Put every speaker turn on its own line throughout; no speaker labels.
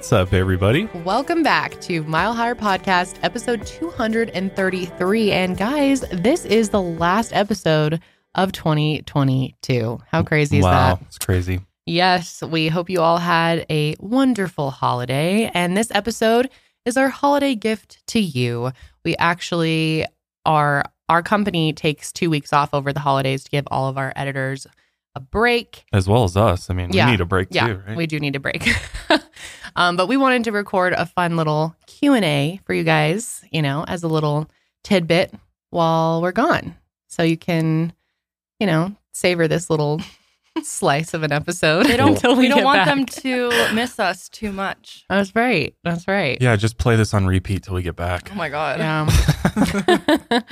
What's up, everybody?
Welcome back to Mile Higher Podcast, episode 233. And guys, this is the last episode of 2022. How crazy is
wow,
that?
it's crazy.
Yes, we hope you all had a wonderful holiday. And this episode is our holiday gift to you. We actually are, our company takes two weeks off over the holidays to give all of our editors a break.
As well as us. I mean,
Yeah.
we need a break
Yeah,
too, right?
we do need a break. um, but we wanted to record a fun little Q and A for you guys, you know, as a little tidbit while we're gone, so you can, you know, savor this little slice of an episode.
They don't.
until
we don't want
back.
them to miss us too much.
That's right. That's right.
yeah, just play this on repeat till we get back.
Oh my god.
Yeah.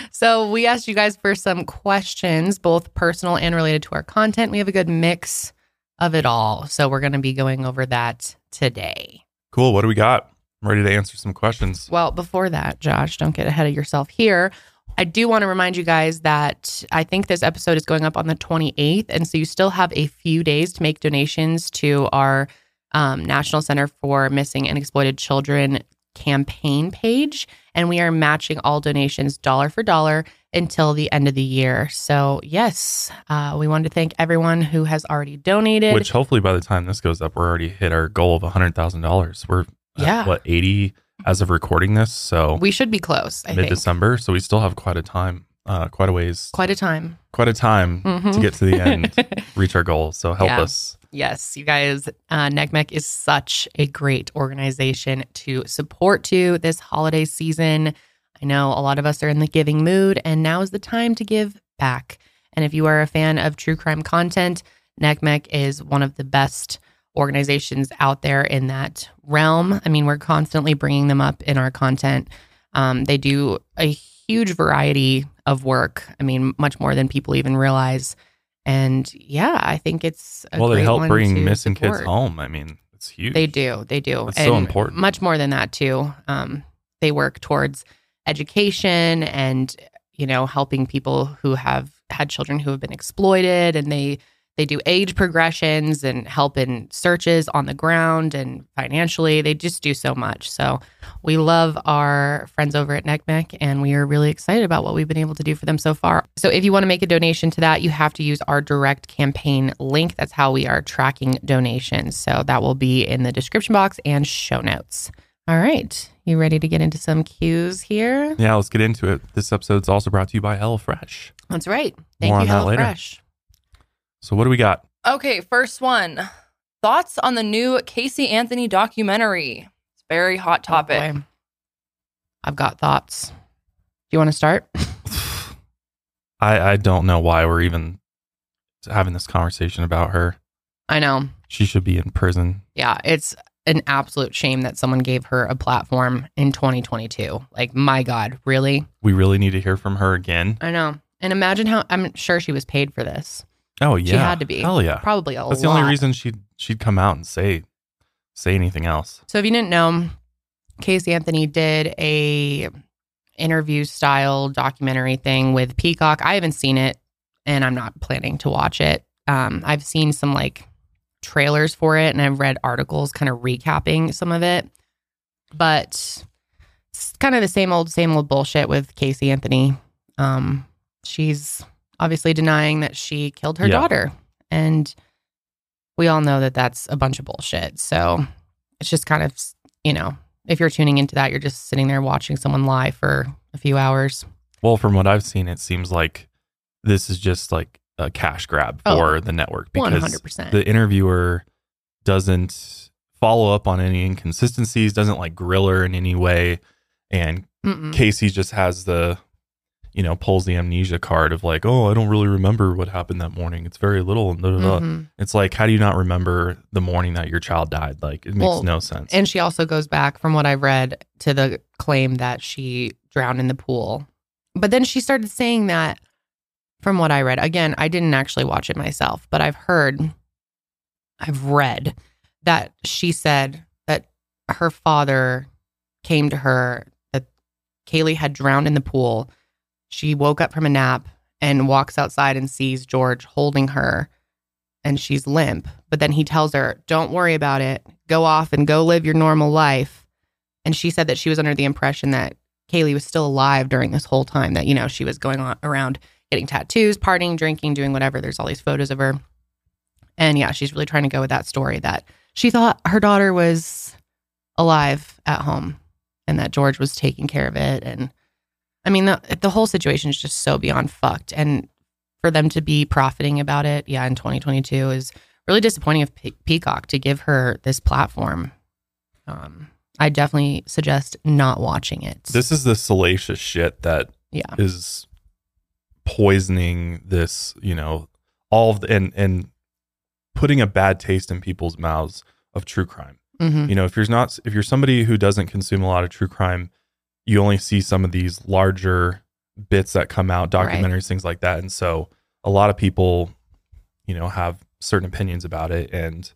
so we asked you guys for some questions, both personal and related to our content. We have a good mix of it all. So we're going to be going over that today.
cool. What do we got? I'm ready to answer some questions.
Well, before that, Josh, don't get ahead of yourself here. I do want to remind you guys that I think this episode is going up on the 28th. And so you still have a few days to make donations to our um, National Center for Missing and Exploited Children campaign page. And we are matching all donations dollar for dollar until the end of the year. So, yes, uh, we wanted to thank everyone who has already donated.
Which hopefully by the time this goes up, we're already hit our goal of $100,000. We're
Yeah.
what, 80 as of recording this? So
we should be close,
Mid December, So we still have quite a time, uh, quite a ways,
Quite a time.
quite a time to
Mhm.
get to the end, reach our goal. So help
Yeah.
us.
Yes, you guys, uh, NCMEC is such a great organization to support to this holiday season. I know a lot of us are in the giving mood, and now is the time to give back. And if you are a fan of true crime content, NCMEC is one of the best organizations out there in that realm. I mean, we're constantly bringing them up in our content. Um, they do a huge variety of work. I mean, much more than people even realize. And yeah, I think it's a
well, they help bring missing kids home. I mean, it's huge.
They do, they do,
That's so important.
Much more than that too. Um, they work towards education and you know helping people who have had children who have been exploited, and they they do age progressions and help in searches on the ground and financially. They just do so much. So we love our friends over at NCMEC and we are really excited about what we've been able to do for them so far. So if you want to make a donation to that, you have to use our direct campaign link. That's how we are tracking donations. So that will be in the description box and show notes. All right. You ready to get into some cues here?
Yeah, let's get into it. This episode's also brought to you by HelloFresh.
That's right. Thank
More
you. HelloFresh.
So what do we got?
Okay, first one. Thoughts on the new Casey Anthony documentary? It's a very hot topic.
Oh, boy. I've got thoughts. Do you want to start?
I I don't know why we're even having this conversation about her.
I know.
She should be in prison.
Yeah, it's an absolute shame that someone gave her a platform in 2022. Like, my God, really?
We really need to hear from her again.
I know. And imagine how I'm sure she was paid for this.
Oh yeah, she
had to be.
Hell yeah.
Probably a lot.
That's
lot.
the only reason she'd she'd come out and say say anything else.
So if you didn't know, Casey Anthony did a interview style documentary thing with Peacock. I haven't seen it and I'm not planning to watch it. Um, I've seen some like trailers for it and I've read articles kind of recapping some of it. But it's kind of the same old, same old bullshit with Casey Anthony. Um, she's obviously denying that she killed her
Yeah.
daughter. And we all know that that's a bunch of bullshit. So it's just kind of, you know, if you're tuning into that, you're just sitting there watching someone lie for a few hours.
Well, from what I've seen, it seems like this is just like a cash grab
Oh,
for the network because
100%.
the interviewer doesn't follow up on any inconsistencies, doesn't like grill her in any way, and
Mm-mm.
Casey just has the, you know, pulls the amnesia card of like, oh, I don't really remember what happened that morning. It's very little. Da, da.
Mhm.
it's like, how do you not remember the morning that your child died? Like, it makes
Well,
no sense.
And she also goes back, from what I've read, to the claim that she drowned in the pool. But then she started saying that, from what I read, again, I didn't actually watch it myself, but I've heard, I've read that she said that her father came to her, that Caylee had drowned in the pool. She woke up from a nap and walks outside and sees George holding her and she's limp. But then he tells her, Don't worry about it. Go off and go live your normal life. And she said that she was under the impression that Caylee was still alive during this whole time, that, you know, she was going on around getting tattoos, partying, drinking, doing whatever. There's all these photos of her. And yeah, she's really trying to go with that story that she thought her daughter was alive at home and that George was taking care of it. And I mean, the, the whole situation is just so beyond fucked. And for them to be profiting about it, yeah, in 2022 is really disappointing of Pe- Peacock to give her this platform. Um, I definitely suggest not watching it.
This is the salacious shit that
yeah,
is poisoning this, you know, all of the, and and putting a bad taste in people's mouths of true crime.
hmm
You know, if you're not if you're somebody who doesn't consume a lot of true crime, you only see some of these larger bits that come out,
Right.
documentaries, things like that. And so a lot of people, you know, have certain opinions about it and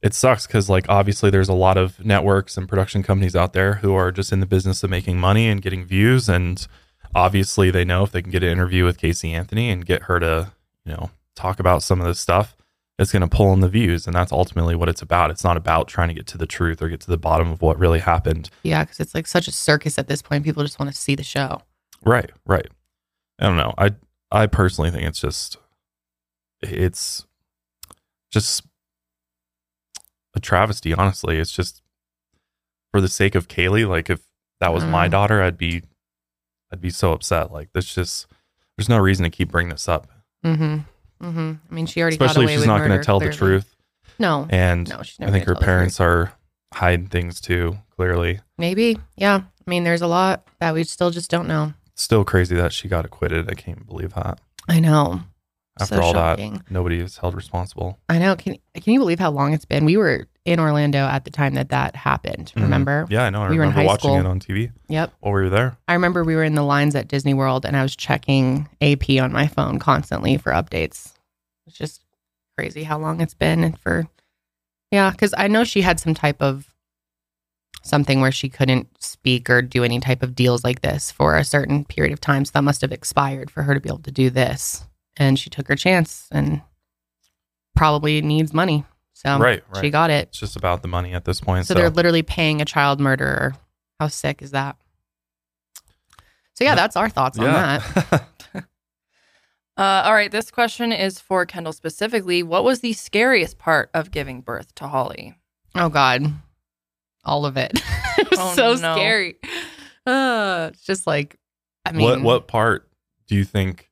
it sucks because like obviously there's a lot of networks and production companies out there who are just in the business of making money and getting views and obviously they know if they can get an interview with Casey Anthony and get her to, you know, talk about some of this stuff, it's going to pull in the views and that's ultimately what it's about. It's not about trying to get to the truth or get to the bottom of what really happened.
yeah, because it's like such a circus at this point. People just want to see the show.
Right, right. I don't know. I I personally think it's just it's just a travesty, honestly. It's just for the sake of Caylee, like if that was my
Mm.
daughter, I'd be I'd be so upset. Like this just there's no reason to keep bringing this up.
Mm-hmm. Mm-hmm. I mean, she already got
Especially if she's not going to tell the truth.
No,
And
no, she's
I think her
gonna tell the truth.
parents are hiding things too, clearly.
Maybe, yeah. I mean, there's a lot that we still just don't know.
It's still crazy that she got acquitted. I can't believe that.
I know.
After
so
all
shocking.
that, nobody is held responsible.
I know. Can Can you believe how long it's been? We were in Orlando at the time that that happened.
Mhm.
Remember?
Yeah, I know. I
We were in
remember watching
school.
it on TV
Yep.
while we were there.
I remember we were in the lines at Disney World, and I was checking AP on my phone constantly for updates. It's just crazy how long it's been, and for yeah, because I know she had some type of something where she couldn't speak or do any type of deals like this for a certain period of time. So that must have expired for her to be able to do this. And she took her chance and probably needs money. So
right,
she got it.
It's just about the money at this point.
So,
So,
they're literally paying a child murderer. How sick is that? So yeah,
Yeah.
that's our thoughts on that.
Uh, all right, this question is for Kendall specifically. What was the scariest part of giving birth to Holly?
Oh God, all of it. it was
Oh,
so
no.
scary. Uh, it's just like, I mean,
what what part do you think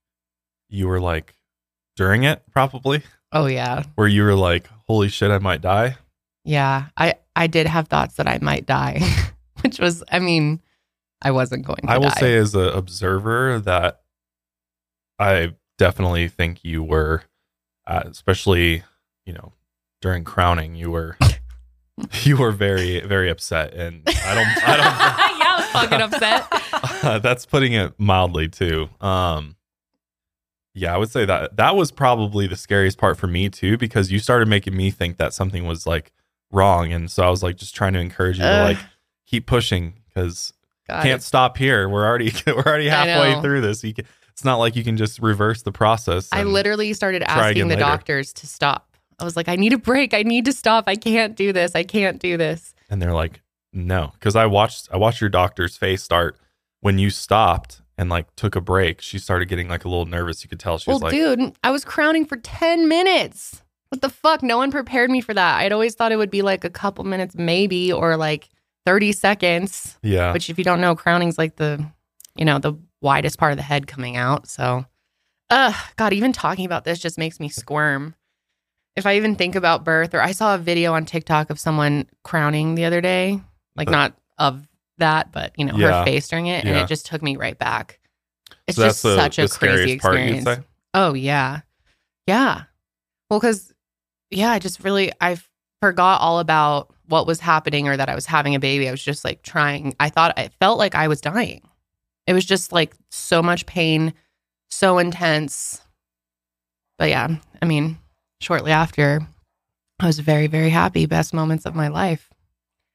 you were like during it? Probably
Oh yeah,
where you were like, "Holy shit, I might die."
yeah. I I did have thoughts that I might die, which was, I mean, I wasn't going to.
I will
die.
say, as an observer, that I definitely think you were, uh, especially you know during crowning, you were you were very very upset, and I don't I don't.
yeah, I was fucking upset.
That's putting it mildly too. Um yeah, I would say that that was probably the scariest part for me too because you started making me think that something was like wrong and so I was like just trying to encourage you to like keep pushing
God,
can't stop here. We're already we're already halfway through this. You can, it's not like you can just reverse the process.
I literally started asking the
later.
doctors to stop. I was like, I need a break. I need to stop. I can't do this. I can't do this.
and they're like no cuz I watched I watched your doctor's face start when you stopped and like took a break. She started getting like a little nervous. You could tell she
well,
was like
dude, I was crowning for 10 minutes. What the fuck? No one prepared me for that. I'd always thought it would be like a couple minutes, maybe, or like 30 seconds.
yeah.
Which, if you don't know, crowning's like the, you know, the widest part of the head coming out. So, uh, God, even talking about this just makes me squirm. If I even think about birth, or I saw a video on TikTok of someone crowning the other day, like
Uh,
not of that, but you know,
Yeah.
her face during it, and
Yeah.
it just took me right back. It's
So
just
the-
such a
the
crazy
scariest part, you'd
experience.
say?
Oh yeah, yeah. Well, because yeah, I just really I forgot all about what was happening or that I was having a baby. I was just like trying. I thought I felt like I was dying. It was just like so much pain, so intense. But yeah, I mean, shortly after, I was very very happy. Best moments of my life.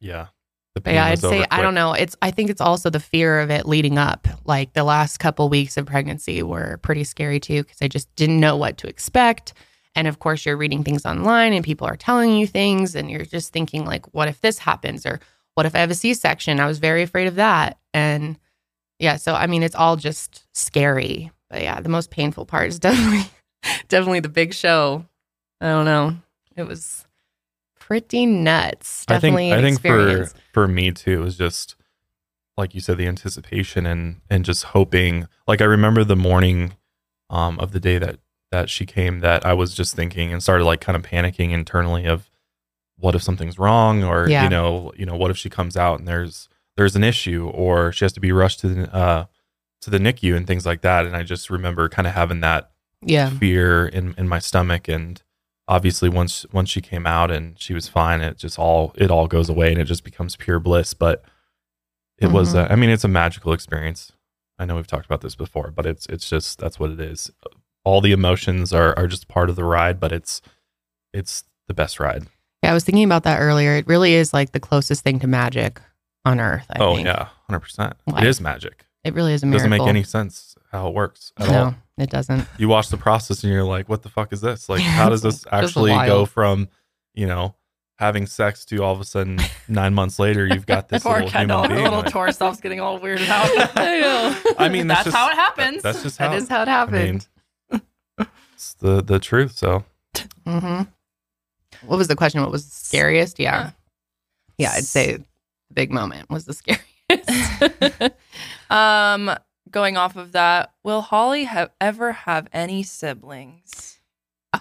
Yeah. The
yeah, I'd say I don't know. It's I think it's also the fear of it leading up. Like the last couple weeks of pregnancy were pretty scary too because I just didn't know what to expect, And of course, you're reading things online and people are telling you things, and you're just thinking, like, what if this happens? Or what if I have a C section? I was very afraid of that. And yeah, so I mean, it's all just scary. But yeah, the most painful part is definitely, definitely the big show. I don't know. It was pretty nuts. Definitely
I think I think
experience.
for for me too it was just like you said the anticipation and and just hoping like I remember the morning um of the day that that she came that I was just thinking and started like kind of panicking internally of what if something's wrong or
Yeah.
you know you know what if she comes out and there's there's an issue or she has to be rushed to the uh to the NICU and things like that and I just remember kind of having that
yeah.
fear in in my stomach and obviously once once she came out and she was fine it just all it all goes away and it just becomes pure bliss but it was
Mhm.
uh, i mean it's a magical experience i know we've talked about this before but it's it's just that's what it is all the emotions are are just part of the ride but it's it's the best ride
Yeah, I was thinking about that earlier. It really is like the closest thing to magic on earth. I
oh
think.
yeah 100%
Like,
it is magic
It really is a
it
miracle.
doesn't make any sense how it works at
no,
all
it doesn't.
you watch the process and you're like, what the fuck is this? Like, how does this actually go from, you know, having sex to all of a sudden nine months later you've got this
Poor
little
Kendall,
human being?
little
Like,
getting all weirded out.
I know.
I mean, that's,
That's
just,
how it happens.
That's just how
That is how it
I mean, it's the the truth. So
hmm What was the question? What was the scariest? Yeah. Yeah, I'd say the big moment was the scariest.
um, going off of that, will Holly have ever have any siblings?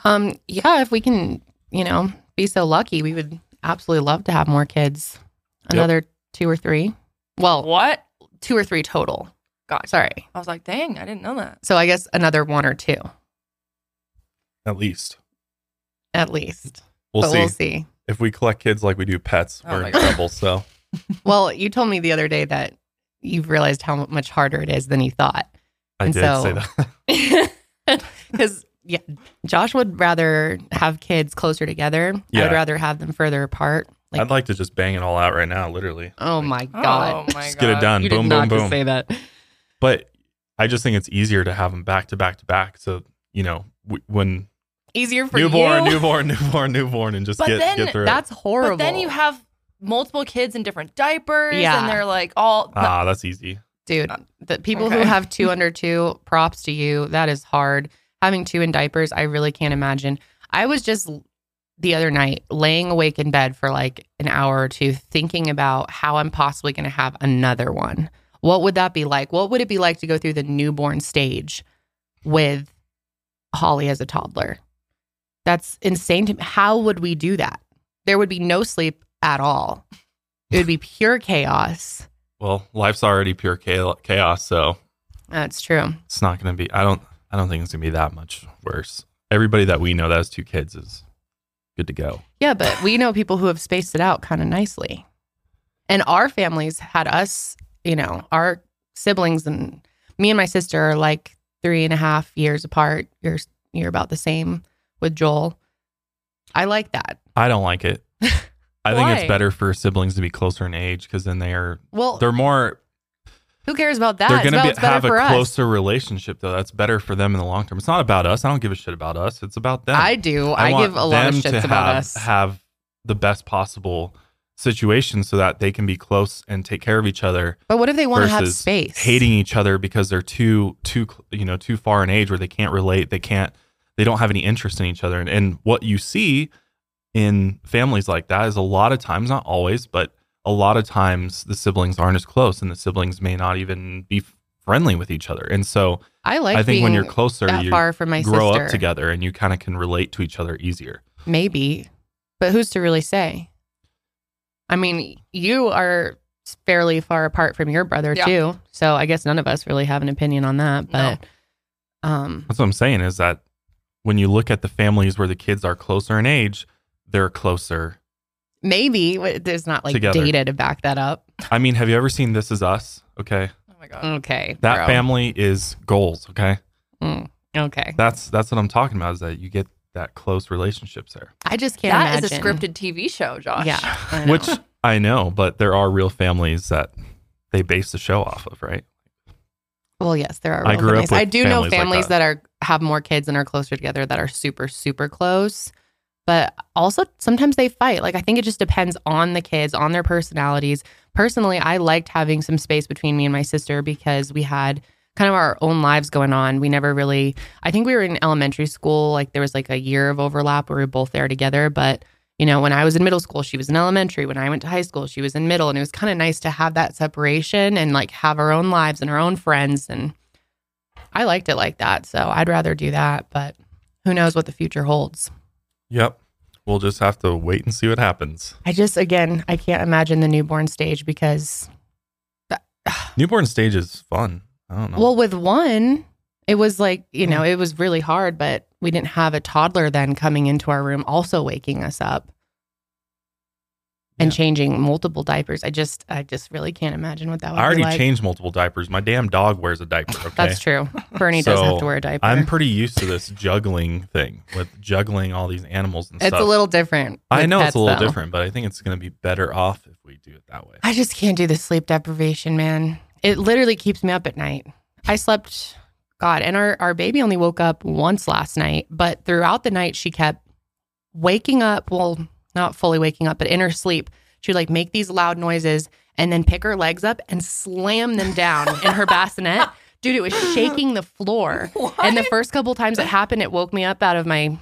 um, yeah, if we can, you know, be so lucky, we would absolutely love to have more kids.
Yep.
Another two or three. Well,
What?
two or three total.
Gotcha.
Sorry.
I was like, dang, I didn't know that.
So I guess another one or two
at least
at least.
we'll
but
see.
we'll see.
If we collect kids like we do pets,
Oh
we're in
God.
trouble. So
Well, you told me the other day that you've realized how much harder it is than you thought.
I
And
did
so-
say that.
Because yeah, Josh would rather have kids closer together.
Yeah.
I would rather have them further apart. Like,
I'd like to just bang it all out right now, literally.
oh my god,
Oh my
Just
god.
get it done.
you
boom,
did
boom,
not
boom.
just say that.
But I just think it's easier to have them back to back to back. So you know, w- when
Easier for
newborn,
you.
newborn, newborn, newborn, and just
But
get
then
get through
That's
it.
horrible.
But then you have multiple kids in different diapers,
Yeah.
and they're like all.
Ah, that's easy.
dude. The people who have two under two, props to you. That is hard. Having two in diapers, I really can't imagine. I was just the other night laying awake in bed for like an hour or two, thinking about how I'm possibly going to have another one. What would that be like? What would it be like to go through the newborn stage with Holly as a toddler? That's insane to me. How would we do that? There would be no sleep at all. It would be pure chaos.
Well, life's already pure chaos, so
That's true.
it's not going to be. I don't. I don't think it's going to be that much worse. Everybody that we know that has two kids is good to go.
Yeah, but we know people who have spaced it out kind of nicely. And our families had us, you know, our siblings and me and my sister are like three and a half years apart. You're you're about the same with Joel. I like that.
I don't like it. I think
Why?
it's better for siblings to be closer in age because then they are
Well,
they're more
who cares about that?
they're going to have a
us.
closer relationship though. That's better for them in the long term. It's not about us. I don't give a shit about us. It's about them.
I do. I,
want
give a lot of shits
to
about
have,
us.
Have the best possible situation so that they can be close and take care of each other
but what if they want to have space?
hating each other because they're too too you know too far in age where they can't relate they can't they don't have any interest in each other and, and what you see in families like that is a lot of times not always but a lot of times the siblings aren't as close and the siblings may not even be friendly with each other and so
I like
i think when you're closer you
far from my
grow
sister.
up together and you kind of can relate to each other easier
Maybe, but who's to really say? I mean, you are fairly far apart from your brother
Yeah.
too, so I guess none of us really have an opinion on that.
No.
But, um,
That's what I'm saying is that when you look at the families where the kids are closer in age, they're closer.
maybe there's not like
Together.
data to back that up.
I mean, have you ever seen This Is Us? Okay.
Oh my god.
Okay,
That
bro.
family is goals, okay?
Mm, okay,
That's that's what I'm talking about is that you get that close relationships there.
I just can't.
That is
imagine.
a scripted TV show, Josh.
Yeah, I.
Which I know, but there are real families that they base the show off of, right?
Well, yes, there are.
I
real
grew up
families. I
with
do know
families like that.
that. are have more kids and are closer together that are super super close. But also sometimes they fight. Like I think it just depends on the kids, on their personalities. Personally, I liked having some space between me and my sister because we had kind of our own lives going on. We never really I think we were in elementary school, like there was like a year of overlap where we were both there together, but you know, when I was in middle school, she was in elementary. When I went to high school, she was in middle. And it was kind of nice to have that separation and like have our own lives and our own friends. And I liked it like that. So I'd rather do that. But who knows what the future holds?
Yep. We'll just have to wait and see what happens.
I just, again, I can't imagine the newborn stage because,
Newborn stage is fun. I don't know.
well, with one, it was like, you hmm. know, it was really hard, but we didn't have a toddler then coming into our room, also waking us up and
Yeah.
changing multiple diapers. I just, I just really can't imagine what that would
I already
like.
changed multiple diapers. My damn dog wears a diaper. Okay.
That's true. Bernie doesn't have to wear a diaper.
I'm pretty used to this juggling thing with juggling all these animals and
it's
stuff.
It's a little different.
I know it's a little
though.
different, but I think it's going to be better off if we do it that way.
I just can't do the sleep deprivation, man. It literally keeps me up at night. I slept, God, and our, our baby only woke up once last night, but throughout the night, she kept waking up. Well, not fully waking up, but in her sleep, she would like make these loud noises and then pick her legs up and slam them down in her bassinet. Dude, it was shaking the floor. And the first couple times it happened, it woke me up out of my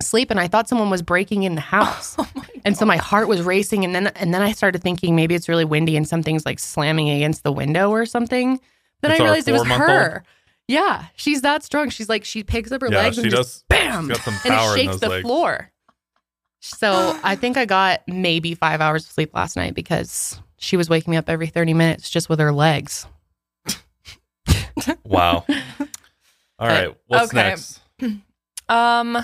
sleep and I thought someone was breaking in the house.
Oh my
And so my heart was racing and then and then I started thinking maybe it's really windy and something's like slamming against the window or something. Then
It's
I realized it was
four-month-old?
her. Yeah, she's that strong. She's like she picks up her
yeah,
legs
she
and
does.
just bam,
She's got some
and it shakes the
legs.
floor. So I think I got maybe five hours of sleep last night because she was waking me up every 30 minutes just with her legs.
Wow. All right. What's
Okay.
next?
Um,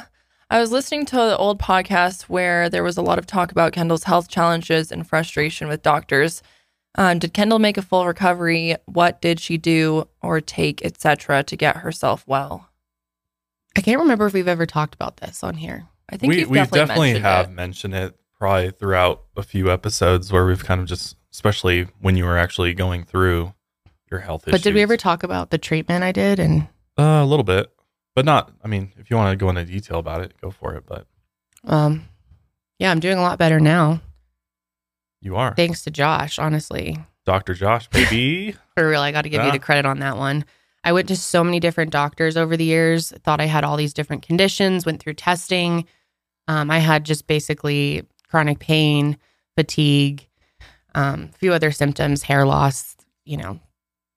I was listening to the old podcast where there was a lot of talk about Kendall's health challenges and frustration with doctors. Um, did Kendall make a full recovery? What did she do or take, etc., to get herself well?
I can't remember if we've ever talked about this on here.
I think
we we
definitely,
definitely
mentioned
have
it.
mentioned it probably throughout a few episodes where we've kind of just, especially when you were actually going through your health issues.
But did we ever talk about the treatment I did and
Uh, a little bit, but not. I mean, if you want to go into detail about it, go for it. But
um yeah, I'm doing a lot better now.
you are
Thanks to Josh, honestly.
Dr. Josh, baby.
For real, I got to give you the credit on that one. I went to so many different doctors over the years, thought I had all these different conditions, went through testing. Um, I had just basically chronic pain, fatigue, um, a few other symptoms, hair loss, you know,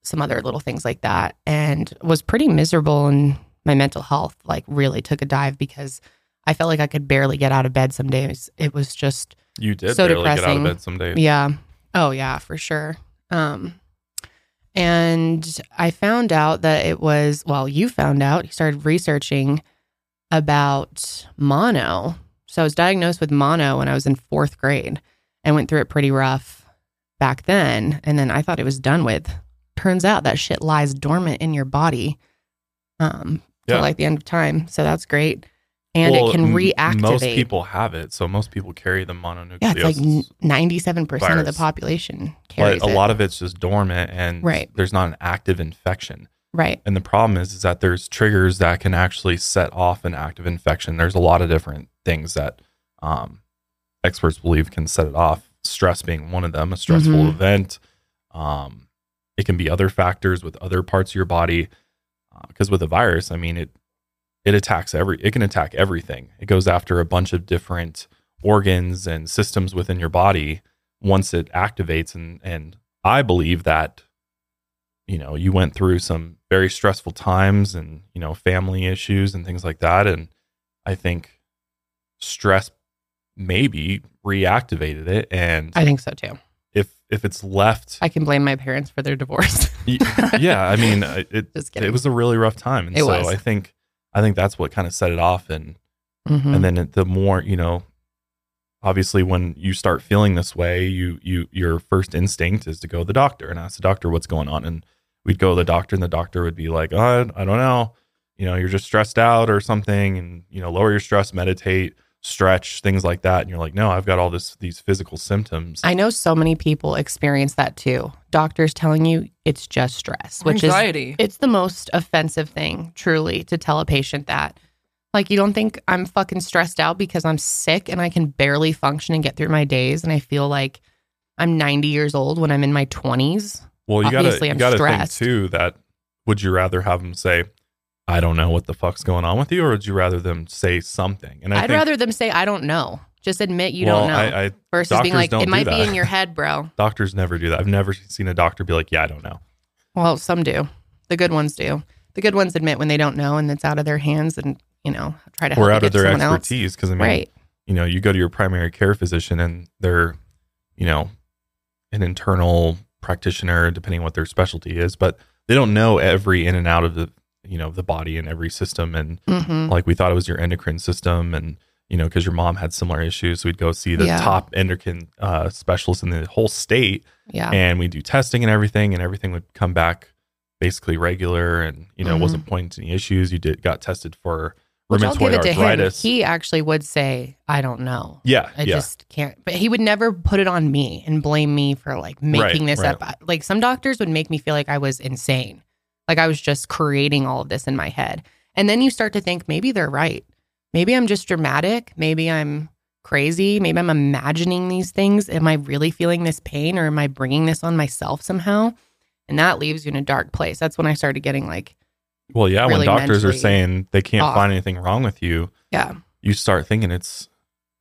some other little things like that, and was pretty miserable. And my mental health like really took a dive because I felt like I could barely get out of bed some days. It was just
You did
So
barely get out of
depressing.
bed some days.
yeah. Oh yeah, for sure. Um and I found out that it was well, you found out, you started researching about mono. So I was diagnosed with mono when I was in 4th grade and went through it pretty rough back then and then I thought it was done with. Turns out that shit lies dormant in your body um till like the end of time. So that's great. And
Well,
it can reactivate.
Most people have it, so most people carry the mononucleosis.
Yeah, it's like ninety-seven percent of the population carries
but a
it.
lot of it's just dormant, and
Right.
there's not an active infection.
Right?
And the problem is, is that there's triggers that can actually set off an active infection. There's a lot of different things that um, experts believe can set it off. Stress being one of them, a stressful
Mhm.
event. Um, it can be other factors with other parts of your body. Because with a virus, I mean, it it attacks every. It can attack everything. It goes after a bunch of different organs and systems within your body once it activates. And and I believe that you know you went through some very stressful times and you know family issues and things like that and i think stress maybe reactivated it and
I think so too.
if if it's left
I can blame my parents for their divorce.
yeah i mean uh, it
Just
it was a really rough time and
It
so
was.
i think i think that's what kind of set it off and
Mhm.
and then it- the more you know obviously when you start feeling this way you you your first instinct is to go to the doctor and ask the doctor what's going on and we'd go to the doctor and the doctor would be like oh, i don't know you know you're just stressed out or something and you know lower your stress meditate stretch, things like that. And you're like, no, I've got all this these physical symptoms.
I know so many people experience that too. Doctors telling you it's just stress, which is
Anxiety.
it's the most offensive thing, truly, to tell a patient that. Like, you don't think I'm fucking stressed out because I'm sick and I can barely function and get through my days. And I feel like I'm 90 years old when I'm in my 20s.
Well, you you
I'm
gotta
stressed.
think too that would you rather have them say, I don't know what the fuck's going on with you, or would you rather them say something? And I
I'd
think,
rather them say, I don't know. Just admit you
well,
don't know.
I, I
versus being like, it might be in your head, bro.
doctors never do that. I've never seen a doctor be like, yeah, I don't know.
Well, some do. The good ones do. The good ones admit when they don't know and it's out of their hands and, you know, try to help
Or out of their expertise. Because I mean,
Right.
you know, you go to your primary care physician and they're, you know, an internal practitioner, depending on what their specialty is, but they don't know every in and out of the, you know, the body and every system. And
hmm
like we thought it was your endocrine system and, you know, because your mom had similar issues. We'd go see the
Yeah.
top endocrine uh, specialist in the whole state
Yeah.
and we do testing and everything and everything would come back basically regular and, you know,
Mhm.
wasn't pointing to any issues. You did got tested for
Which I'll give it to him.
arthritis.
He actually would say, I don't know.
yeah.
I
yeah.
just can't. But he would never put it on me and blame me for like making
Right,
this
right.
up. Like some doctors would make me feel like I was insane. Like I was just creating all of this in my head. And then you start to think maybe they're right. Maybe I'm just dramatic. Maybe I'm crazy. Maybe I'm imagining these things. Am I really feeling this pain or am I bringing this on myself somehow? And that leaves you in a dark place. That's when I started getting like,
Well, yeah, when
really
doctors are saying they can't
off.
find anything wrong with you,
yeah,
you start thinking it's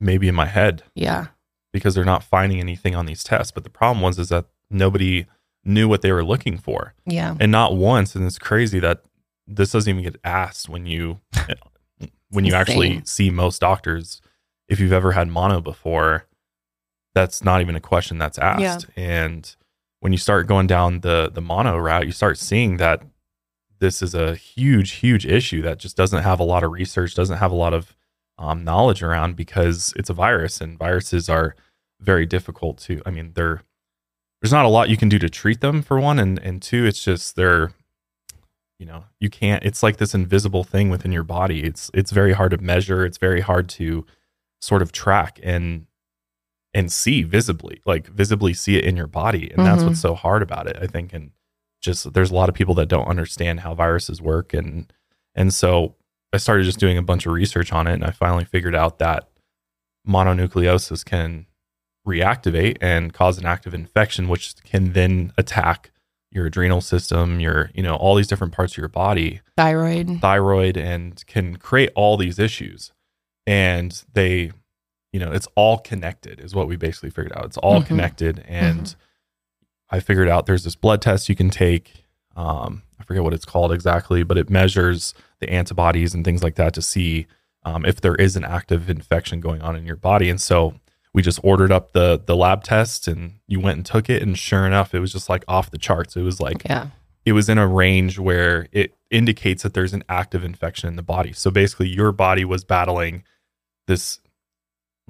maybe in my head
yeah,
because they're not finding anything on these tests. But the problem was is that nobody knew what they were looking for,
yeah.
and not once. And it's crazy that this doesn't even get asked when you when you actually see most doctors. If you've ever had mono before, that's not even a question that's asked. And when you start going down the the mono route, you start seeing that this is a huge, huge issue that just doesn't have a lot of research, doesn't have a lot of um, knowledge around because it's a virus, and viruses are very difficult to. I mean, they're there's not a lot you can do to treat them for one, and and two, it's just they're you know you can't. It's like this invisible thing within your body. It's it's very hard to measure. It's very hard to sort of track and and see visibly, like visibly see it in your body, and that's
Mhm.
what's so hard about it. I think, and just there's a lot of people that don't understand how viruses work, and and so I started just doing a bunch of research on it, and I finally figured out that mononucleosis can reactivate and cause an active infection, which can then attack your adrenal system, your you know all these different parts of your body,
Thyroid.
thyroid, and can create all these issues. And they, you know, it's all connected, is what we basically figured out. It's all
Mhm.
connected, and I figured out there's this blood test you can take. Um, I forget what it's called exactly, but it measures the antibodies and things like that to see um, if there is an active infection going on in your body. And so we just ordered up the the lab test, and you went and took it, and sure enough, it was just like off the charts. It was like
Yeah.
it was in a range where it indicates that there's an active infection in the body. So basically, your body was battling this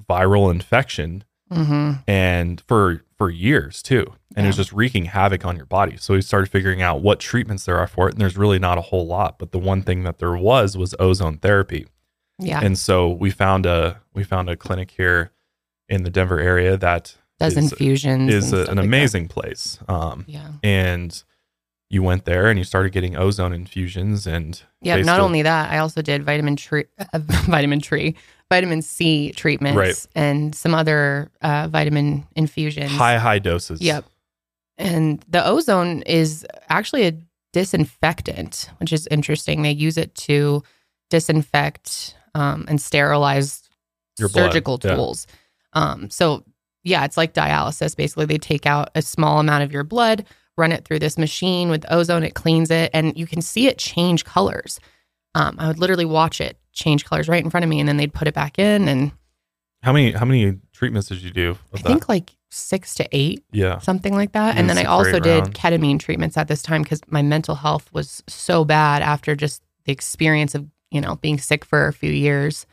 viral infection
hmm
and for for years too and it was just wreaking havoc on your body so we started figuring out what treatments there are for it and there's really not a whole lot but the one thing that there was was ozone therapy
Yeah.
and so we found a we found a clinic here in the denver area that
Does
is-
infusions.
is a- an
like that.
amazing place um
Yeah.
and you went there and you started getting ozone infusions and
Yeah. Not
basically-
only that, I also did vitamin tree, vitamin tree, vitamin C treatments,
Right.
and some other uh, vitamin infusions.
high high doses
Yep. And the ozone is actually a disinfectant, which is interesting. They use it to disinfect um, and sterilize
Your blood,
surgical
yeah.
tools. Um, so, yeah, it's like dialysis. Basically, they take out a small amount of your blood, run it through this machine with ozone, it cleans it, and you can see it change colors. Um, I would literally watch it change colors right in front of me, and then they'd put it back in. And
how many how many treatments did you do
I
that
think like six to eight
yeah
something like that.
You
And then I also did ketamine treatments at this time because my mental health was so bad after just the experience of, you know, being sick for a few years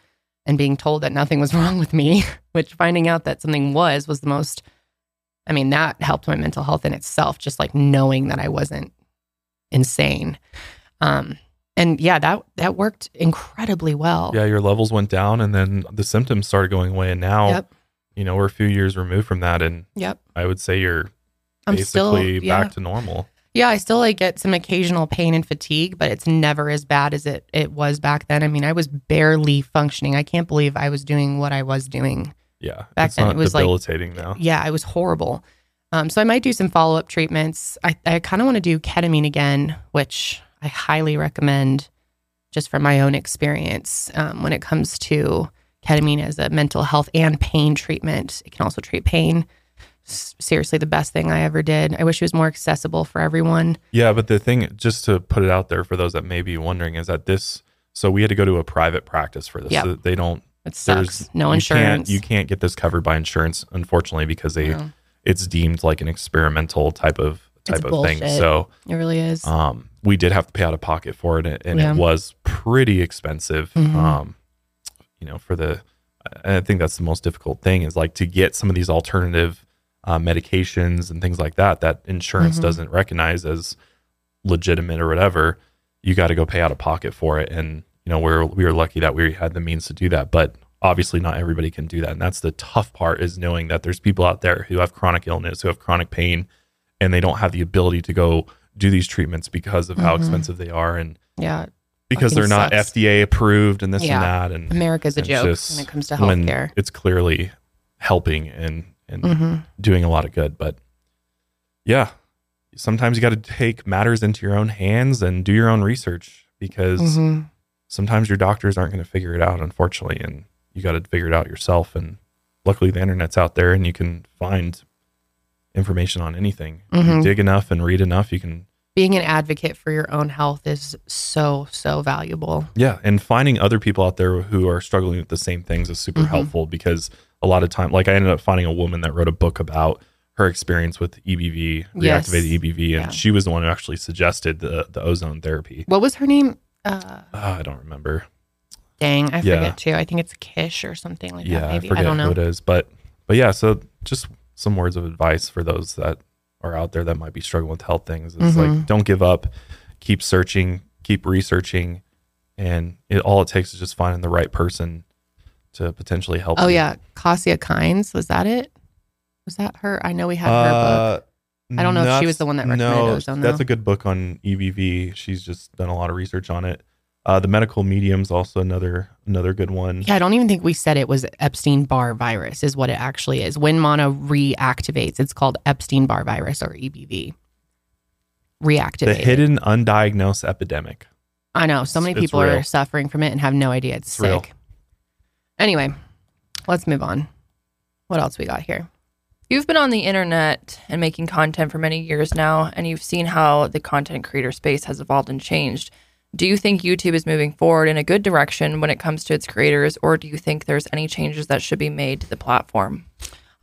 and being told that nothing was wrong with me, which finding out that something was was the most, I mean, that helped my mental health in itself, just like knowing that I wasn't insane. Um, And yeah, that that worked incredibly well.
Yeah, your levels went down and then the symptoms started going away. And now,
Yep.
you know, we're a few years removed from that. And
Yep.
I would say you're
I'm still
basically
yeah.
back to normal.
Yeah, I still like get some occasional pain and fatigue, but it's never as bad as it it was back then. I mean, I was barely functioning. I can't believe I was doing what I was doing.
Yeah.
Back then
not
it was like-
debilitating now.
Yeah, I was horrible. Um, so I might do some follow up treatments. I, I kind of want to do ketamine again, which I highly recommend just from my own experience um, when it comes to ketamine as a mental health and pain treatment. It can also treat pain. S- seriously, the best thing I ever did. I wish it was more accessible for everyone.
Yeah, but the thing, just to put it out there for those that may be wondering, is that this. So we had to go to a private practice for this.
Yep.
So they don't.
It
There's
sucks. No
you
insurance.
Can't, you can't get this covered by insurance, unfortunately, because they
No,
it's deemed like an experimental type of type
It's
of thing. So
it really is.
um, we did have to pay out of pocket for it, and
Yeah.
it was pretty expensive.
Mhm.
Um, you know, for the, I think that's the most difficult thing is like to get some of these alternative uh, medications and things like that that insurance
Mhm.
doesn't recognize as legitimate or whatever. You got to go pay out of pocket for it, and you know we're we were lucky that we had the means to do that, but. Obviously, not everybody can do that, and that's the tough part. Is knowing that there's people out there who have chronic illness, who have chronic pain, and they don't have the ability to go do these treatments because of how
Mhm.
expensive they are and
yeah,
because they're not
sucks.
FDA approved and this
Yeah.
and that and
America's a joke when it comes to healthcare.
it's clearly helping and and
hmm
doing a lot of good but yeah sometimes you got to take matters into your own hands and do your own research because
hmm
sometimes your doctors aren't going to figure it out unfortunately and you got to figure it out yourself and luckily the internet's out there and you can find information on anything If you
Mhm.
dig enough and read enough you can
Being an advocate for your own health is so so valuable.
Yeah, and finding other people out there who are struggling with the same things is super
Mhm.
helpful because a lot of time, like I ended up finding a woman that wrote a book about her experience with EBV,
Yes.
reactivated EBV, and
Yeah.
she was the one who actually suggested the the ozone therapy.
What was her name? Uh,
Ah, I don't remember.
dang, I
Yeah.
forget too. I think it's Kish or something like
yeah,
that. Maybe
I forget
don't know.
who it is, but but yeah. So just some words of advice for those that are out there that might be struggling with health things. It's like
Mhm.
don't give up, keep searching, keep researching, and it, all it takes is just finding the right person to potentially help.
Oh
you.
yeah, Kasia Kines was that it? Was that her? I know we had her book.
Uh,
I don't know if she was the one that recommended
no,
ozone,
That's a good book on EBV. She's just done a lot of research on it. Uh, the medical medium's also another another good one.
Yeah, I don't even think we said it was Epstein Barr virus, is what it actually is. When mono reactivates, it's called Epstein Barr virus or EBV.
the hidden undiagnosed epidemic.
I know so many
It's- it's
people are suffering from it and have no idea it's,
It's real.
sick. Anyway, let's move on. What else we got here?
You've been on the internet and making content for many years now, and you've seen how the content creator space has evolved and changed. Do you think YouTube is moving forward in a good direction when it comes to its creators, or do you think there's any changes that should be made to the platform?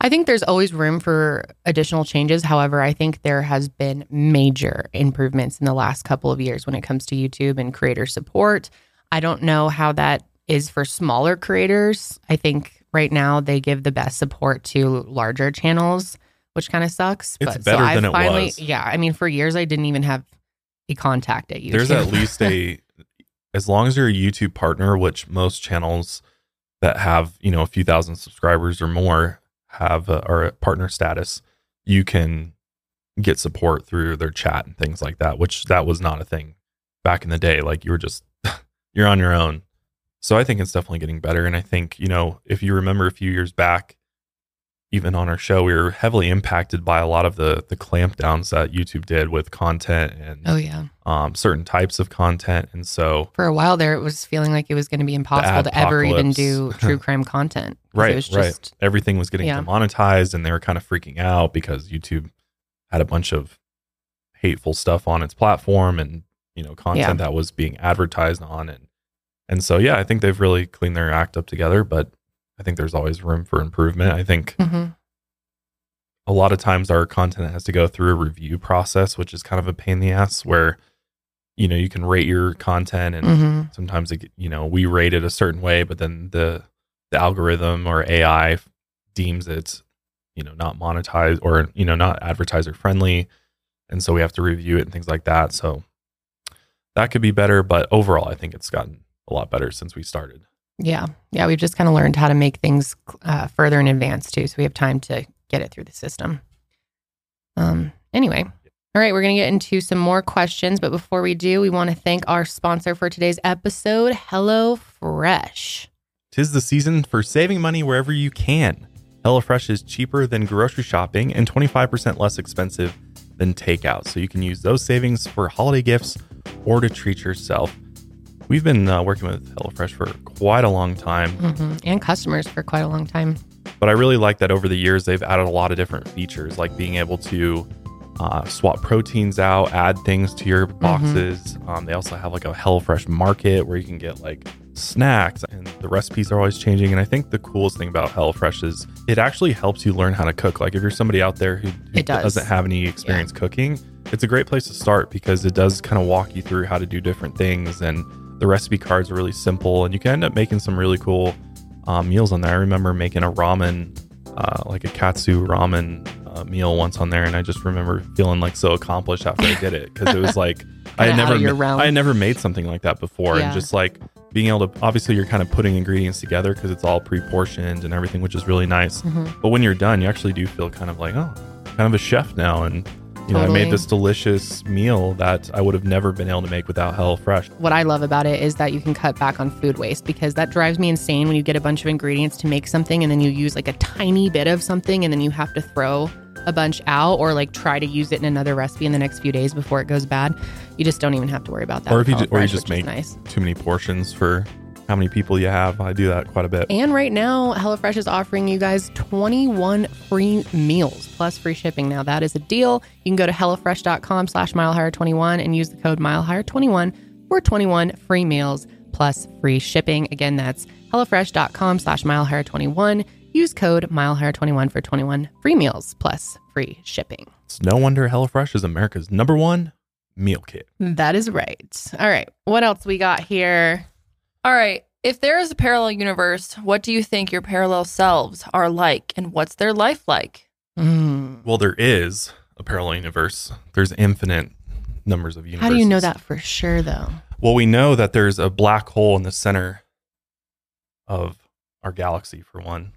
I think there's always room for additional changes. However, I think there has been major improvements in the last couple of years when it comes to YouTube and creator support. I don't know how that is for smaller creators. I think right now they give the best support to larger channels, which kind of sucks.
It's better than it was.
Yeah, I mean, for years I didn't even have a contact at YouTube.
There's at least a as long as you're a YouTube partner, which most channels that have you know a few thousand subscribers or more have uh, are at partner status, you can get support through their chat and things like that. Which that was not a thing back in the day. Like you were just you're on your own. So I think it's definitely getting better. And I think you know if you remember a few years back, even on our show, we were heavily impacted by a lot of the the clampdowns that YouTube did with content and
oh yeah.
um, certain types of content. And so,
For a while there, it was feeling like it was going to be impossible to ever even do true crime content.
right,
It was
right.
just
Everything was getting
Yeah.
demonetized and they were kind of freaking out because YouTube had a bunch of hateful stuff on its platform and, you know, content that was being advertised on. And, and so, yeah, I think they've really cleaned their act up together, but I think there's always room for improvement. I think
Mhm.
a lot of times our content has to go through a review process, which is kind of a pain in the ass where, you know, you can rate your content and
Mhm.
sometimes it, you know we rate it a certain way but then the the algorithm or ai deems it you know not monetized or you know not advertiser friendly and so we have to review it and things like that so that could be better. But overall, I think it's gotten a lot better since we started.
Yeah. Yeah. We've just kind of learned how to make things uh, further in advance too. So we have time to get it through the system. Um, anyway. All right. We're going to get into some more questions. But before we do, we want to thank our sponsor for today's episode, Hello Fresh.
Tis the season for saving money wherever you can. HelloFresh is cheaper than grocery shopping and 25% less expensive than takeout. So you can use those savings for holiday gifts or to treat yourself. We've been uh, working with HelloFresh for quite a long time,
hmm And customers for quite a long time.
but I really like that over the years they've added a lot of different features, like being able to uh, swap proteins out, add things to your boxes. Um, they also have like a HelloFresh market where you can get like snacks, and the recipes are always changing. And I think the coolest thing about HelloFresh is it actually helps you learn how to cook. Like if you're somebody out there who, who
It does.
doesn't have any experience cooking, it's a great place to start because it does kind of walk you through how to do different things and the recipe cards are really simple and you can end up making some really cool um, meals on there. I remember making a ramen, uh, like a katsu ramen uh, meal once on there, and I just remember feeling like so accomplished after I did it because it was like I had never ma- I had never made something like that before,
Yeah.
and just like being able to obviously you're kind of putting ingredients together because it's all pre-portioned and everything, which is really nice.
Mhm.
But when you're done, you actually do feel kind of like oh, kind of a chef now, and you know I made this delicious meal that I would have never been able to make without HelloFresh.
What I love about it is that you can cut back on food waste because that drives me insane when you get a bunch of ingredients to make something and then you use like a tiny bit of something and then you have to throw a bunch out or like try to use it in another recipe in the next few days before it goes bad. You just don't even have to worry about that.
Or if you ju- or you just make-
nice.
Too many portions for how many people you have. I do that quite a bit.
And right now, HelloFresh is offering you guys 21 free meals plus free shipping. Now that is a deal. You can go to HelloFresh.com slash MileHigher21 and use the code MileHigher21 for 21 free meals plus free shipping. Again, that's HelloFresh.com slash MileHigher21. Use code MileHigher21 for 21 free meals plus free shipping.
It's no wonder HelloFresh is America's number one meal kit.
That is right. All right. What else we got here?
All right. If there is a parallel universe, what do you think your parallel selves are like and what's their life like?
Mm.
Well, there is a parallel universe. There's infinite numbers of universes.
How do you know that for sure, though?
Well, we know that there's a black hole in the center of our galaxy, for one.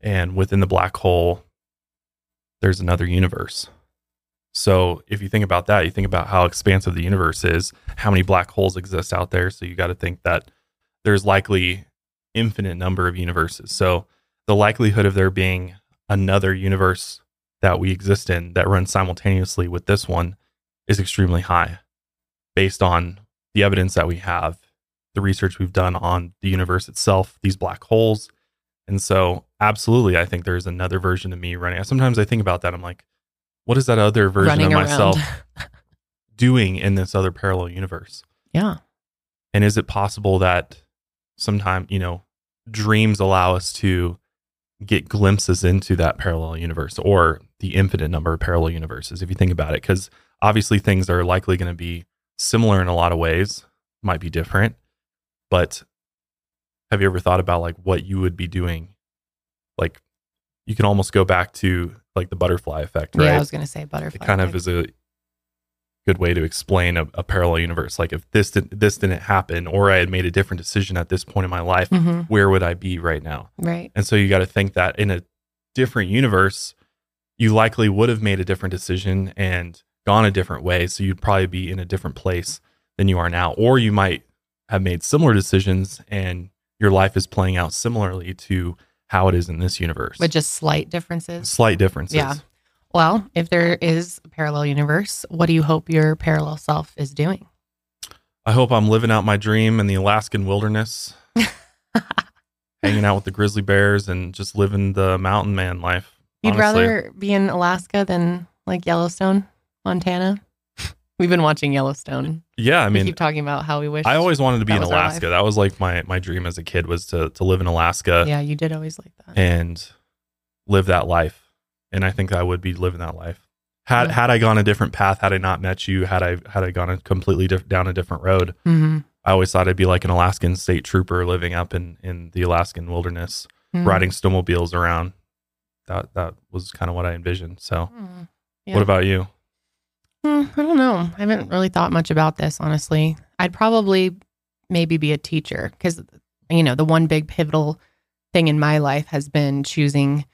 And within the black hole, there's another universe. So if you think about that, you think about how expansive the universe is, how many black holes exist out there. So you got to think that there's likely infinite number of universes. So the likelihood of there being another universe that we exist in that runs simultaneously with this one is extremely high based on the evidence that we have, the research we've done on the universe itself, these black holes. And so, absolutely, I think there's another version of me running. Sometimes I think about that. I'm like, what is that other version
Running
of
around.
myself doing in this other parallel universe?
Yeah.
And is it possible that sometime, you know, dreams allow us to get glimpses into that parallel universe or the infinite number of parallel universes, if you think about it? Because obviously things are likely going to be similar in a lot of ways, might be different. But have you ever thought about like what you would be doing? Like you can almost go back to like the butterfly effect, right?
Yeah, I was going to say butterfly.
it kind of is a good way to explain a, a parallel universe. Like if this didn't this didn't happen, or I had made a different decision at this point in my life,
Mhm.
where would I be right now?
Right.
And so you got to think that in a different universe, you likely would have made a different decision and gone a different way. So you'd probably be in a different place than you are now, or you might have made similar decisions and your life is playing out similarly to how it is in this universe.
With just slight differences.
Slight differences.
Yeah. Well, if there is a parallel universe, what do you hope your parallel self is doing?
I hope I'm living out my dream in the Alaskan wilderness, hanging out with the grizzly bears and just living the mountain man life.
You'd
honestly.
rather be in Alaska than like Yellowstone, Montana? We've been watching Yellowstone.
Yeah, I
we
mean,
keep talking about how we wish.
I always wanted to be in Alaska. That was like my my dream as a kid was to to live in Alaska
yeah, you did always like that.
and live that life. And I think I would be living that life. Had
Yeah.
had I gone a different path, had I not met you, had I had I gone a completely diff- down a different road,
hmm
I always thought I'd be like an Alaskan state trooper living up in in the Alaskan wilderness. riding snowmobiles around. That that was kind of what I envisioned. So,
Mm. Yeah.
what about you?
Hmm, I don't know. I haven't really thought much about this, honestly. I'd probably maybe be a teacher because, you know, the one big pivotal thing in my life has been choosing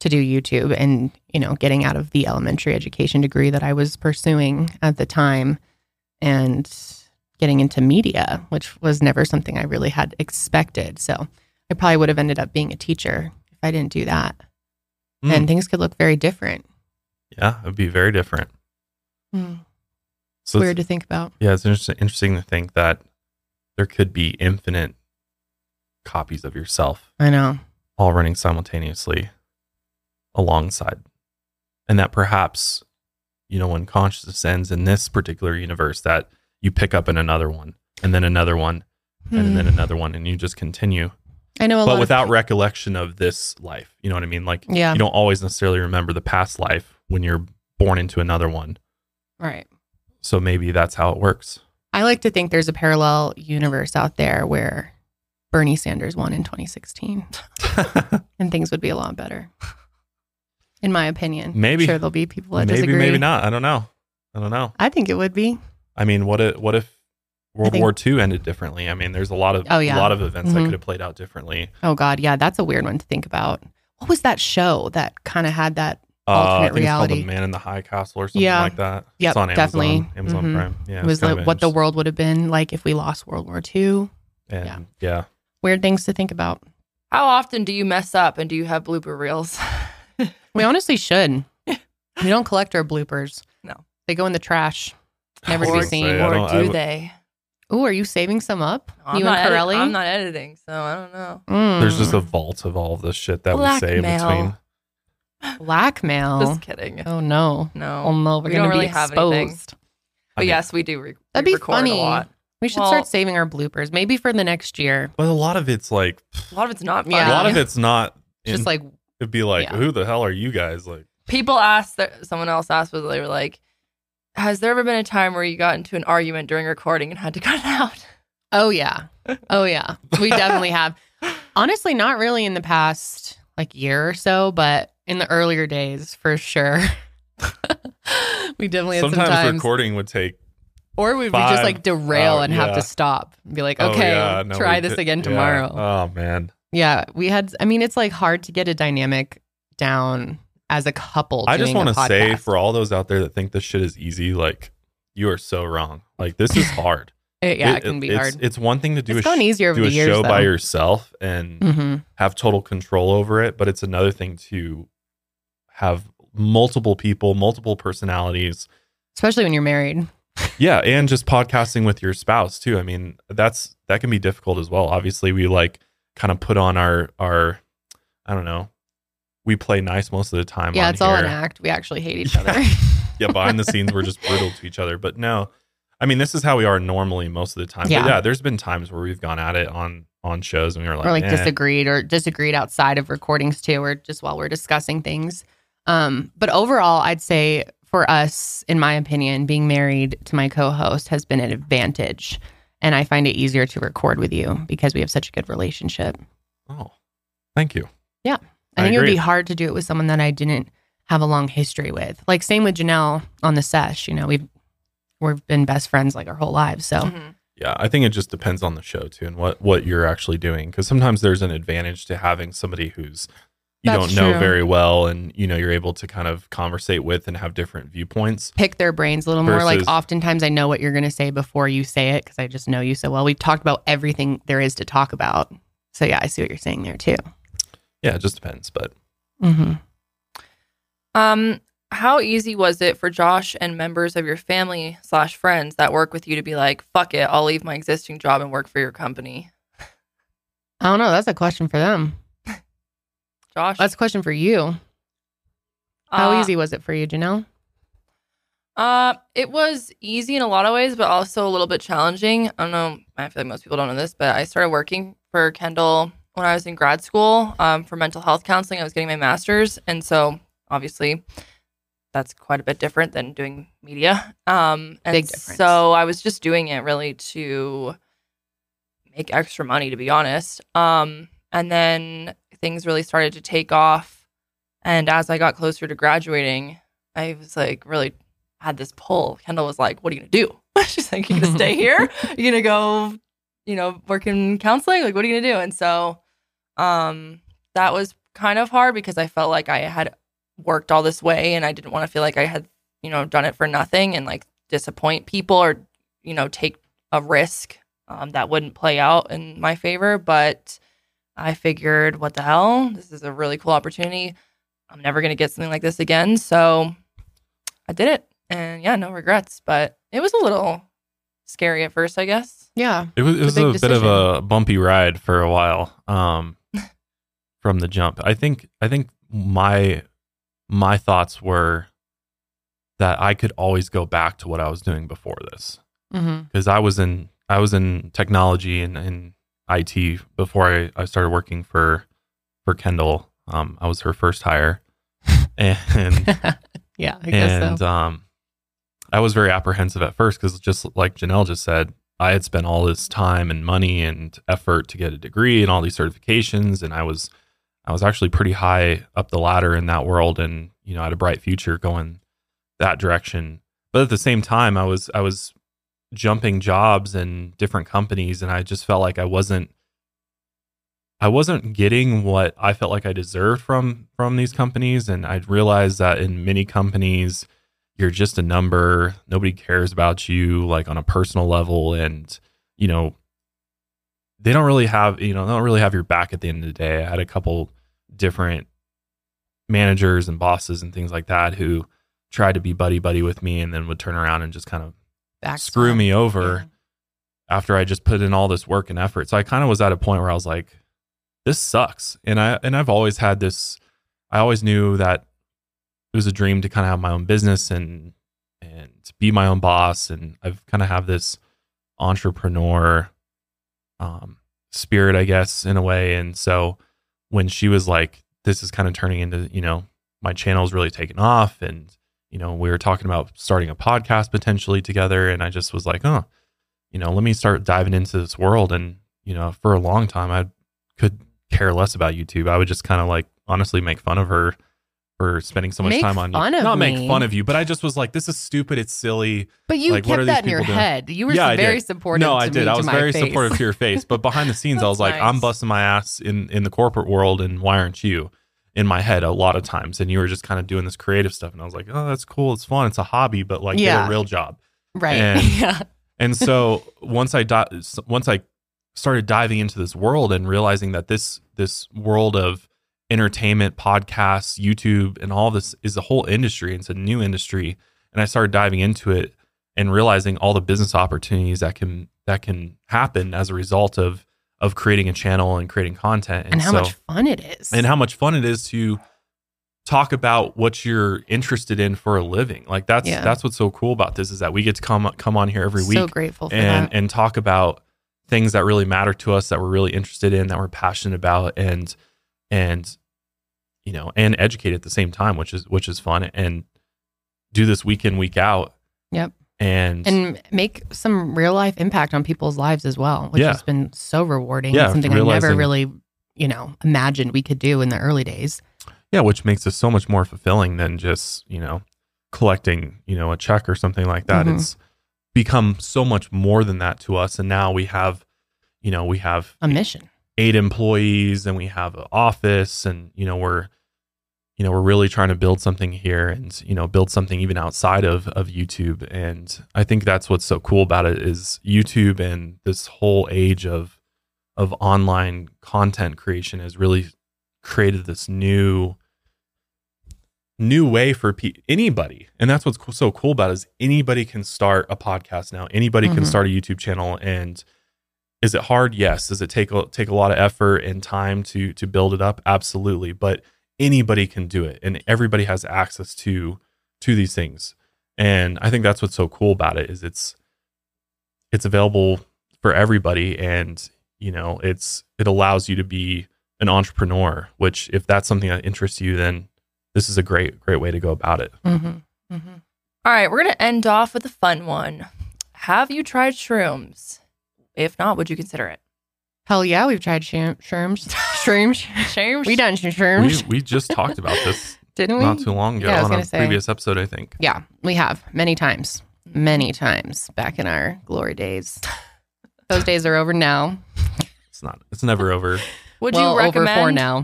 to do YouTube and, you know, getting out of the elementary education degree that I was pursuing at the time and getting into media, which was never something I really had expected. So I probably would have ended up being a teacher if I didn't do that.
Hmm.
And things could look very different.
Yeah, it would be very different.
Hmm.
So
Weird to think about.
yeah, it's interesting, interesting to think that there could be infinite copies of yourself
I know.
all running simultaneously alongside. And that perhaps, you know, when consciousness ends in this particular universe, that you pick up in another one and then another one and then
Hmm.
another one and you just continue.
I know a lot
But
of
without recollection of this life. You know what I mean? Like
Yeah.
you don't always necessarily remember the past life when you're born into another one.
Right.
So maybe that's how it works.
I like to think there's a parallel universe out there where Bernie Sanders won in 2016 and things would be a lot better. In my opinion.
Maybe.
I'm sure there'll be people that
maybe,
disagree.
maybe not. I don't know. I don't know.
I think it would be.
I mean, what if what if World
think-
War II ended differently? I mean, there's a lot of
Oh, yeah.
a lot of events that
Mhm.
could have played out differently.
Oh God, yeah, that's a weird one to think about. What was that show that kind of had that?
Uh, I
Alternate
think it's called
reality.
The Man in the High Castle or something
Yeah.
like that.
Yep,
it's on Amazon,
definitely.
Amazon
Mhm.
Prime. Yeah,
it was like what the world would have been like if we lost World War II.
And
yeah.
yeah.
Weird things to think about.
How often do you mess up and do you have blooper reels?
We honestly should. We don't collect our bloopers.
No.
They go in the trash. Never to be seen.
say,
or
don't- I
they?
Oh, are you saving some up?
I'm
you
not
and
edit-
Corelli?
I'm not editing, so I don't know.
Mm.
There's just a vault of all of this shit that we say in between.
Blackmail.
Just kidding.
oh no.
No.
Oh no, we're
We
gonna
don't
be
really have anything.
exposed.
I
But
mean,
yes, we do. Re-
That'd be
record
funny.
a lot.
We should
Well-
start saving our bloopers, maybe for the next year.
But a lot of it's like
A lot of it's not funny.
Yeah.
a lot of it's not.
Just like
it'd be like,
yeah.
who the hell are you guys? Like,
people asked that someone else asked whether they were like, "Has there ever been a time where you got into an argument during recording and had to cut it out?"
Oh yeah. Oh yeah. We definitely have. Honestly, not really in the past like year or so, but in the earlier days for sure. we definitely had
sometimes
some times.
recording would take.
or we'd just like derail
oh,
and have to stop and be like,
oh,
okay,
yeah, no,
try this
did-
again
yeah.
tomorrow.
Oh man,
Yeah, we had. I mean, it's like hard to get a dynamic down as a couple.
I just
want
to say for all those out there that think this shit is easy, like you are so wrong. Like this is hard.
yeah, it, can be
it's,
hard.
It's one thing to do
It's
a sh-
easier over
do
the
a
years,
show by yourself and
hmm
have total control over it, but it's another thing to have multiple people, multiple personalities.
Especially when you're married.
Yeah, and just podcasting with your spouse too. I mean, that's that can be difficult as well. Obviously, we like kind of put on our our I don't know. We play nice most of the time.
yeah, it's all an act. We actually hate each other.
yeah, behind the scenes we're just brutal to each other. But no, I mean this is how we are normally most of the time.
Yeah.
But yeah, there's been times where we've gone at it on on shows and we were like,
or like
eh.
disagreed or disagreed outside of recordings too, or just while we're discussing things. Um, but overall, I'd say for us, in my opinion, being married to my co-host has been an advantage, and I find it easier to record with you because we have such a good relationship.
Oh, thank you.
I,
I
think it would be hard to do it with someone that I didn't have a long history with. Like same with Janelle on the sesh. You know, we've we've been best friends like our whole lives. So
Mhm.
Yeah, I think it just depends on the show too and what what you're actually doing because sometimes there's an advantage to having somebody who's you
That's
don't know
true.
very well and you know you're able to kind of conversate with and have different viewpoints.
pick their brains a little more. Like oftentimes I know what you're going to say before you say it because I just know you so well. We've talked about everything there is to talk about. So yeah, I see what you're saying there too.
Yeah, it just depends, but
Mm-hmm.
Um, how easy was it for Josh and members of your family slash friends that work with you to be like, "Fuck it, I'll leave my existing job and work for your company"?
I don't know. That's a question for them.
Josh,
That's a question for you. How
Uh,
easy was it for you, Janelle?
Uh, it was easy in a lot of ways, but also a little bit challenging. I don't know. I feel like most people don't know this, but I started working for Kendall when I was in grad school um, for mental health counseling. I was getting my master's, and so obviously that's quite a bit different than doing media. Um, and
Big difference.
So I was just doing it really to make extra money, to be honest. Um, and then things really started to take off, and as I got closer to graduating, I was like really had this pull. Kendall was like, "What are you gonna do?" She's like, "You gonna stay here? You gonna go, you know, work in counseling? Like, what are you gonna do?" And so, um, that was kind of hard because I felt like I had worked all this way, and I didn't want to feel like I had, you know, done it for nothing and like disappoint people or, you know, take a risk um, that wouldn't play out in my favor. But I figured, what the hell? This is a really cool opportunity. I'm never gonna get something like this again. So I did it and yeah, no regrets. But it was a little scary at first, I guess.
Yeah.
It was, it was
a
a, bit of a bumpy ride for a while um, from the jump. I think I think my my thoughts were that I could always go back to what I was doing before this
Mm-hmm.
because I was in I was in technology and, and IT before I, I started working for for Kendall. Um, I was her first hire, and
yeah, I guess
and
so.
um, I was very apprehensive at first because just like Janelle just said, I had spent all this time and money and effort to get a degree and all these certifications, and I was I was actually pretty high up the ladder in that world, and you know, I had a bright future going that direction. But at the same time, I was I was jumping jobs and different companies, and I just felt like I wasn't I wasn't getting what I felt like I deserved from from these companies, and I realized that in many companies, you're just a number. Nobody cares about you like on a personal level, and you know they don't really have you know they don't really have your back at the end of the day. I had a couple different managers and bosses and things like that who tried to be buddy buddy with me, and then would turn around and just kind of Screw me over after I just put in all this work and effort. So I kind of was at a point where I was like, this sucks. And I and I've always had this I always knew that it was a dream to kind of have my own business and and be my own boss and I've kind of have this entrepreneur um spirit I guess in a way and so when she was like this is kind of turning into, you know, my channel's really taken off and you know, we were talking about starting a podcast potentially together and I just was like, "Oh, you know, let me start diving into this world. And, you know, for a long time, I could care less about YouTube. I would just kind of like honestly make fun of her for spending so much
Make
time on
of
Not make fun of you, but I just was like, this is stupid. It's silly.
But you
Like, what are
kept that in your
doing?
head. You were
Yeah,
very supportive.
no,
to
I
me,
did. I was very
face.
supportive to your face. But behind the scenes, I was like, I'm busting my ass in, in the corporate world. And why aren't you? In my head, a lot of times. And you were just kind of doing this creative stuff. And I was like, oh, that's cool. It's fun. It's a hobby, but like, get a real job.
right?
And-
yeah,
And so once I di- once I started diving into this world and realizing that this this world of entertainment, podcasts, YouTube, and all this is a whole industry. It's a new industry, and I started diving into it and realizing all the business opportunities that can that can happen as a result of of creating a channel and creating content.
and how
so,
much fun it is.
and how much fun it is to talk about what you're interested in for a living. Like that's
Yeah.
that's what's so cool about this is that we get to come come on here every week.
so grateful for
and
that.
and talk about things that really matter to us that we're really interested in that we're passionate about and and you know and educate at the same time which is which is fun and do this week in week out
Yep.
And,
and make some real life impact on people's lives as well, which
Yeah.
has been so rewarding.
Yeah,
something I never really, you know, imagined we could do in the early days.
yeah which makes it so much more fulfilling than just you know collecting you know a check or something like that
Mhm.
it's become so much more than that to us and now we have you know we have
A mission.
eight employees and we have an office and you know we're you know we're really trying to build something here and you know build something even outside of of YouTube. And I think that's what's so cool about it is YouTube and this whole age of of online content creation has really created this new new way for pe- anybody. And that's what's co- so cool about it is anybody can start a podcast now. Anybody can
Mhm.
start a YouTube channel. And is it hard? Yes. Does it take a, take a lot of effort and time to to build it up? Absolutely. But anybody can do it and everybody has access to to these things and i think that's what's so cool about it is it's it's available for everybody and you know it's it allows you to be an entrepreneur which if that's something that interests you then this is a great great way to go about it
Mm-hmm. Mm-hmm.
All right, we're going to end off with a fun one. Have you tried shrooms? If not, would you consider it?
Hell yeah, we've tried shroom, shrooms. Shrooms.
Shrooms?
we done some shrooms.
we, we just talked about this
Didn't we?
not too long ago
Yeah, I was
on a
say.
previous episode, I think.
Yeah, we have many times, many times back in our glory days. Those days are over now.
It's not. It's never over.
Would
well,
you recommend?
over four now?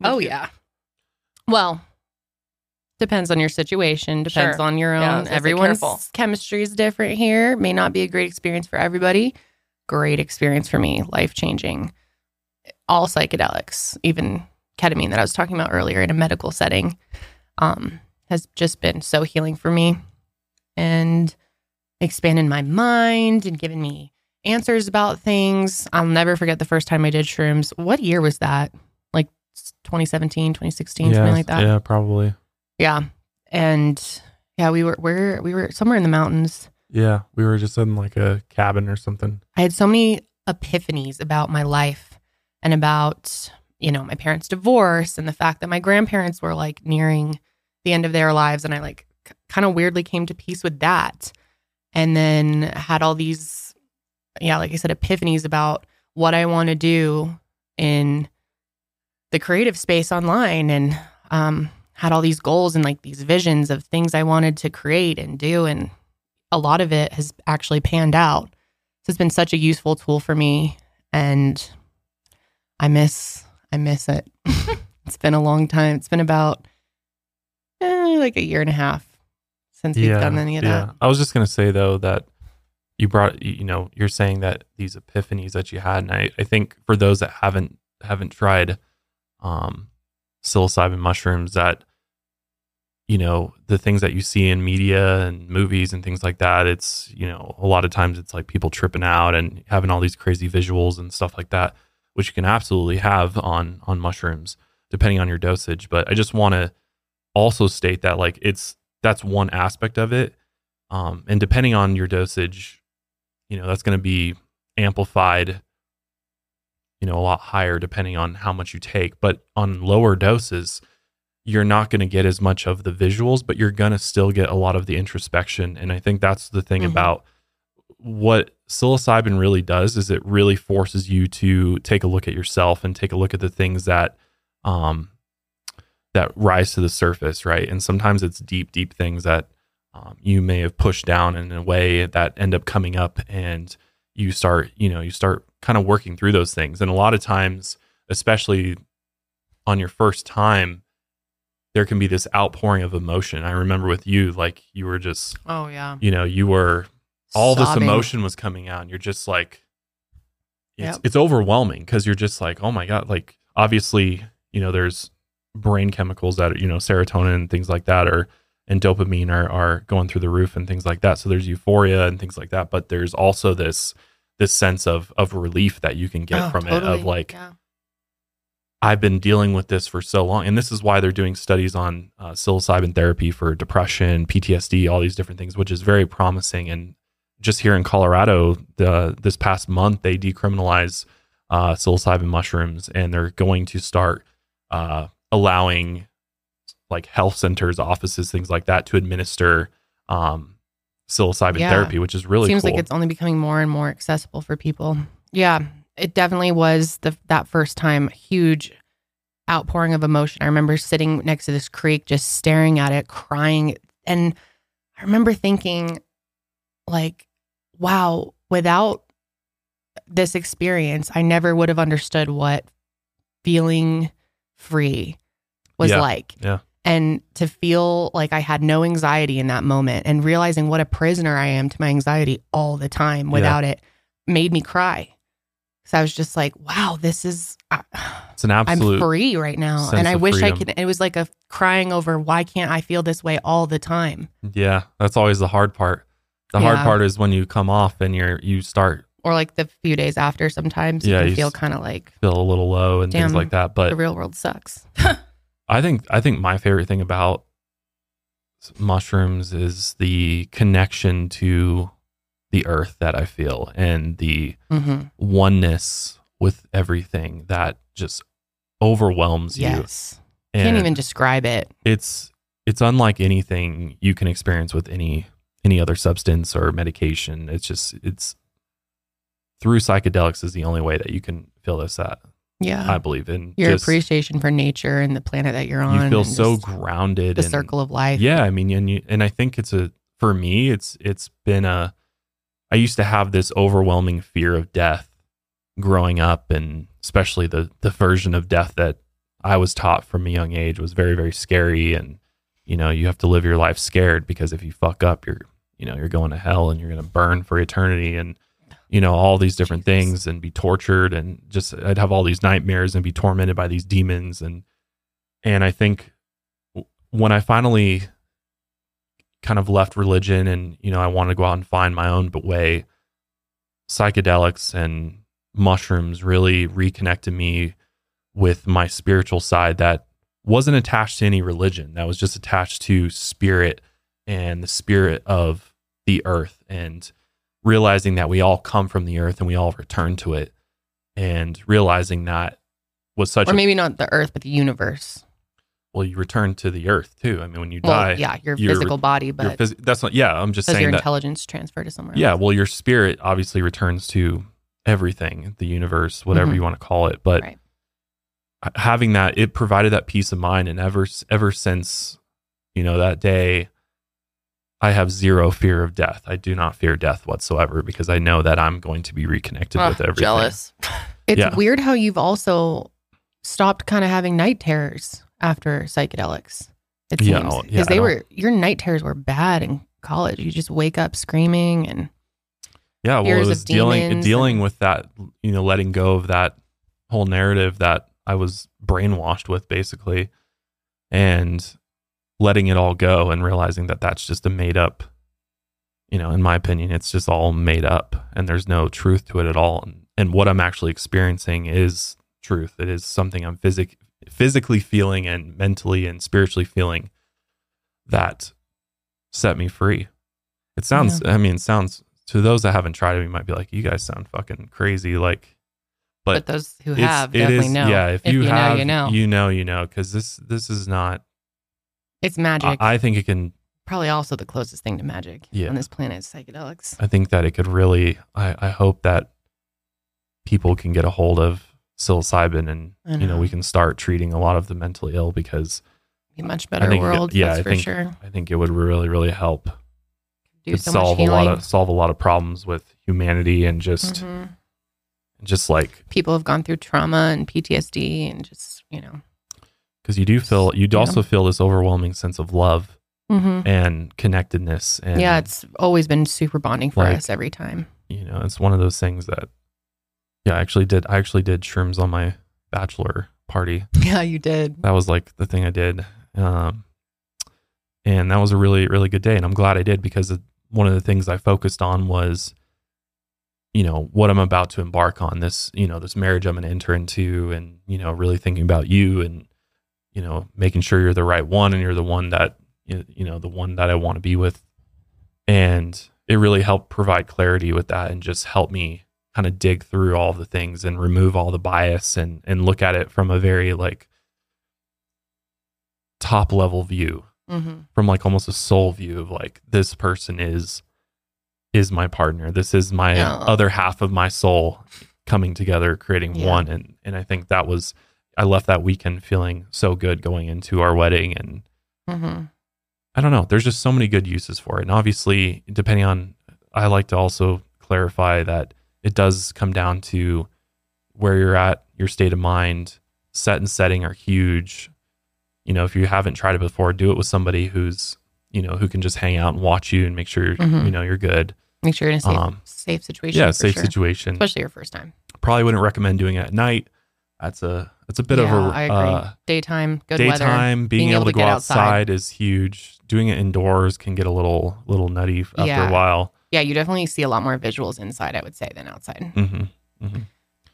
Would
oh
you-
yeah. Well, depends on your situation. Depends
Sure.
on your own.
was
Everyone's chemistry is different here. May not be a great experience for everybody. Great experience for me. Life changing. All psychedelics, even ketamine that I was talking about earlier in a medical setting, um, has just been so healing for me, and expanded my mind and given me answers about things. I'll never forget the first time I did shrooms. What year was that? Like 2017, 2016, something like that.
Yeah, probably.
Yeah. And yeah, we were we were somewhere in the mountains.
Yeah, we were just in like a cabin or something.
I had so many epiphanies about my life and about, you know, my parents' divorce and the fact that my grandparents were like nearing the end of their lives and I like k- kind of weirdly came to peace with that. And then had all these yeah, like I said epiphanies about what I want to do in the creative space online and um had all these goals and like these visions of things I wanted to create and do and a lot of it has actually panned out. So it's been such a useful tool for me and I miss I miss it. it's been a long time. It's been about eh, like a year and a half since we've done any of that.
I was just gonna say though that you brought you know you're saying that these epiphanies that you had, and I, I think for those that haven't haven't tried um, psilocybin mushrooms, that you know the things that you see in media and movies and things like that. It's you know a lot of times it's like people tripping out and having all these crazy visuals and stuff like that, which you can absolutely have on on mushrooms depending on your dosage. But I just want to also state that like it's that's one aspect of it um, and depending on your dosage you know that's going to be amplified you know a lot higher depending on how much you take but on lower doses you're not going to get as much of the visuals but you're going to still get a lot of the introspection and i think that's the thing
Mhm.
about what psilocybin really does is it really forces you to take a look at yourself and take a look at the things that um that rise to the surface right? And sometimes it's deep deep things that um, you may have pushed down in a way that end up coming up and you start you know you start kind of working through those things. And a lot of times especially on your first time there can be this outpouring of emotion. I remember with you like you were just
Oh yeah.
you know you were all this emotion was coming out and you're just like it's,
Yep.
it's overwhelming because you're just like oh my god like obviously you know there's brain chemicals that are, you know serotonin and things like that are and dopamine are, are going through the roof and things like that so there's euphoria and things like that but there's also this this sense of of relief that you can get
Oh,
from it of like
Yeah.
I've been dealing with this for so long, and this is why they're doing studies on uh, psilocybin therapy for depression, PTSD, all these different things, which is very promising. And just here in Colorado, the this past month they decriminalized uh, psilocybin mushrooms, and they're going to start uh, allowing like health centers, offices, things like that, to administer um, psilocybin
Yeah.
therapy, which is really
seems
cool.
like it's only becoming more and more accessible for people. Yeah, it definitely was the that first time huge outpouring of emotion. I remember sitting next to this creek, just staring at it, crying, and I remember thinking, like, wow, without this experience, I never would have understood what feeling free was
Yeah,
like.
yeah.
And to feel like I had no anxiety in that moment and realizing what a prisoner I am to my anxiety all the time without it made me cry. So I was just like, wow, this is,
it's an absolute, I'm
free right now. And I wish I could, it was like a crying over why can't I feel this way all the time?
yeah. That's always the hard part. The hard part is when you come off and you're you start
Or like the few days after, sometimes
Yeah,
you
you
feel kind of like
feel a little low and things like that. But
the real world sucks.
I think I think my favorite thing about mushrooms is the connection to the earth that I feel and the
hmm
oneness with everything that just overwhelms you.
Yes. Can't even describe it.
it's it's unlike anything you can experience with any any other substance or medication. It's just it's through psychedelics is the only way that you can feel this at
Yeah.
I believe in
Your
just-
appreciation for nature and the planet that you're on.
You feel so grounded.
the
and,
circle of life.
Yeah, I mean, and you, and I think it's a for me, it's it's been a. I used to have this overwhelming fear of death growing up, and especially the the version of death that I was taught from a young age was very very scary, and you know you have to live your life scared because if you fuck up, you're you know you're going to hell and you're going to burn for eternity, and you know all these different
Jesus.
things, and be tortured, and just I'd have all these nightmares and be tormented by these demons, and and I think when I finally kind of left religion and you know I wanted to go out and find my own but way psychedelics and mushrooms really reconnected me with my spiritual side that wasn't attached to any religion that was just attached to spirit and the spirit of the earth and realizing that we all come from the earth and we all return to it and realizing that was such
Or
a
maybe not the earth, but the universe.
well you return to the earth too i mean when you
Well,
die
yeah, your physical body, but
phys- that's not yeah i'm just saying
your
that
intelligence transfer to somewhere
yeah
else?
well your spirit obviously returns to everything the universe whatever
Mhm.
you want to call it but
Right.
having that it provided that peace of mind and ever ever since you know that day i have zero fear of death i do not fear death whatsoever because i know that i'm going to be reconnected
Ugh,
with everything
jealous.
It's
Yeah.
weird how you've also stopped kind of having night terrors after psychedelics. It seems
oh,
because
yeah, I
they were your night terrors were bad in college. You just wake up screaming and
yeah well it was dealing dealing
and-
with that you know letting go of that whole narrative that i was brainwashed with basically and letting it all go and realizing that that's just a made up you know in my opinion it's just all made up and there's no truth to it at all and, and what i'm actually experiencing is truth it is something i'm physic- physically feeling and mentally and spiritually feeling that set me free it sounds i mean it sounds to those that haven't tried it you might be like you guys sound fucking crazy like
but,
but
those who have
it
definitely
is-
know.
yeah if, you,
know,
have
you know.
you know you know because this this is not
it's magic.
I, I think it can
Probably also the closest thing to magic
Yeah.
on this planet is psychedelics.
I think that it could really. I, I hope that people can get a hold of psilocybin and
I
you know
know.
we can start treating a lot of the mentally ill because
Be a much better
think-
world,
yeah,
that's
I
for
think-
sure.
I think it would really really help.
Do so
solve a lot of solve a lot of problems with humanity and just
Mhm.
just like
People have gone through trauma and PTSD and just you know.
Because you do feel you
Yeah.
also feel this overwhelming sense of love
Mm-hmm.
and connectedness and
yeah, it's always been super bonding for
like-
us every time.
you know it's one of those things that yeah I actually did I actually did shrooms on my bachelor party
Yeah, you did.
that was like the thing I did. Um, and that was a really, really good day. And I'm glad I did because one of the things I focused on was, you know, what I'm about to embark on this, you know, this marriage I'm going to enter into and, you know, really thinking about you and, you know, making sure you're the right one and you're the one that, you know, the one that I want to be with. And it really helped provide clarity with that and just help me kind of dig through all the things and remove all the bias and, and look at it from a very like top level view
Mm-hmm.
from like almost a soul view of like this person is is my partner this is my other half of my soul coming together creating
Yeah.
one and and i think that was i left that weekend feeling so good going into our wedding and
Mm-hmm.
i don't know there's just so many good uses for it and obviously depending on i like to also clarify that it does come down to where you're at your state of mind set and setting are huge you know if you haven't tried it before do it with somebody who's you know who can just hang out and watch you and make sure
Mhm.
you know you're good
Make sure you're in a safe,
Um,
safe situation.
yeah safe
sure.
situation
especially your first time.
probably wouldn't recommend doing it at night that's a that's a bit of
Yeah,
a
I agree.
uh,
Daytime, good weather.
daytime being, able, to, go
get
outside.
outside.
is huge doing it indoors can get a little little nutty after
Yeah.
a while
Yeah, you definitely see a lot more visuals inside, I would say, than outside.
hmm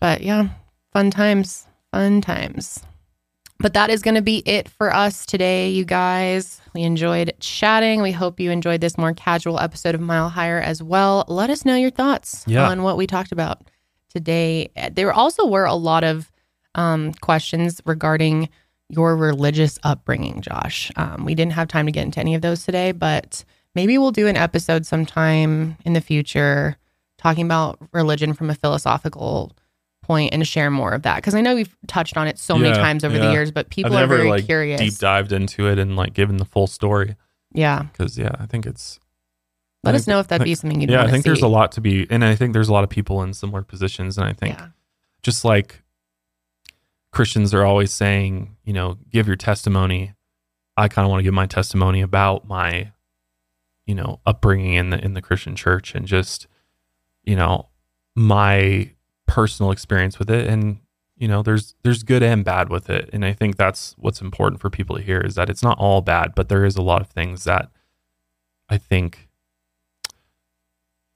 But yeah, fun times, fun times. But that is going to be it for us today, you guys. We enjoyed chatting. We hope you enjoyed this more casual episode of Mile Higher as well. Let us know your thoughts
Yeah.
on what we talked about today. There also were a lot of um, questions regarding your religious upbringing, Josh. Um, we didn't have time to get into any of those today, but maybe we'll do an episode sometime in the future talking about religion from a philosophical point and share more of that because I know we've touched on it so many times over the years, but people
I've
are
never
very
like
curious.
deep dived into it and like given the full story
yeah,
because yeah, I think it's
let
I
us
think-
know if that'd
I
be something you'd
yeah, I think
see.
there's a lot to be, and I think there's a lot of people in similar positions, and I think
Yeah,
just like Christians are always saying, you know, give your testimony. I kind of want to give my testimony about my, you know, upbringing in the in the Christian church and just, you know, my personal experience with it. And you know, there's there's good and bad with it, and I think that's what's important for people to hear is that it's not all bad, but there is a lot of things that I think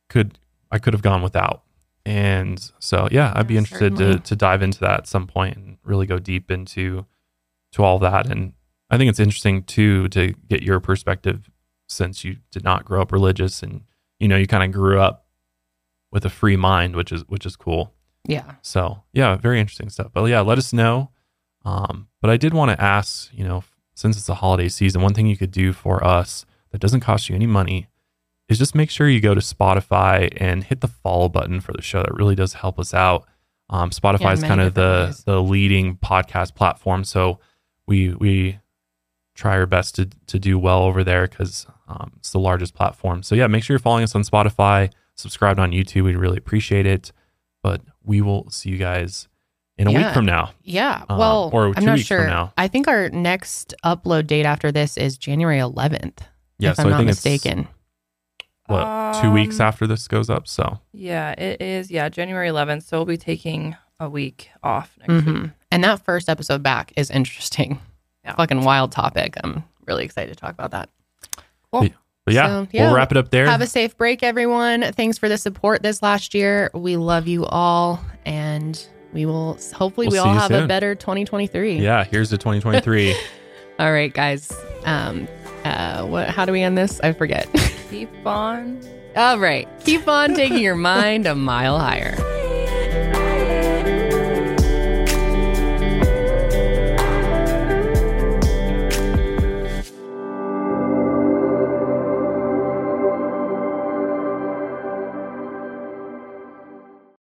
could I could have gone without. And so yeah, I'd be
Yeah,
interested to to dive into that at some point and really go deep into to all that. And I think it's interesting too to get your perspective since you did not grow up religious and you know you kind of grew up with a free mind, which is which is cool.
yeah,
So yeah, very interesting stuff. But yeah, let us know. Um, but I did want to ask, you know, since it's the holiday season, one thing you could do for us that doesn't cost you any money is just make sure you go to Spotify and hit the follow button for the show. That really does help us out. Um, Spotify
Yeah,
is kind of the
ways.
the leading podcast platform, so we we try our best to to do well over there because um, it's the largest platform. So yeah, make sure you're following us on Spotify, subscribed on YouTube. We'd really appreciate it. But we will see you guys in a
Yeah.
week from now.
yeah.
Um,
well,
or
I'm
two
not
weeks from
sure.
now.
I think our next upload date after this is January 11th.
Yeah,
if
so
I'm
I
not mistaken.
It's what two weeks
Um,
after this goes up. So
Yeah, it is. Yeah, January 11th. So we'll be taking a week off next week.
hmm And that first episode back is interesting.
Yeah.
Fucking wild topic. I'm really excited to talk about that.
but yeah,
So, yeah,
we'll wrap it up there.
Have a safe break, everyone. Thanks for the support this last year. We love you all, and we will hopefully
We'll
we all
you
have a better 2023.
yeah, here's the 2023.
All right, guys. Um, uh, what? How do we end this? I forget.
Keep on.
all right. Keep on taking your mind a mile higher.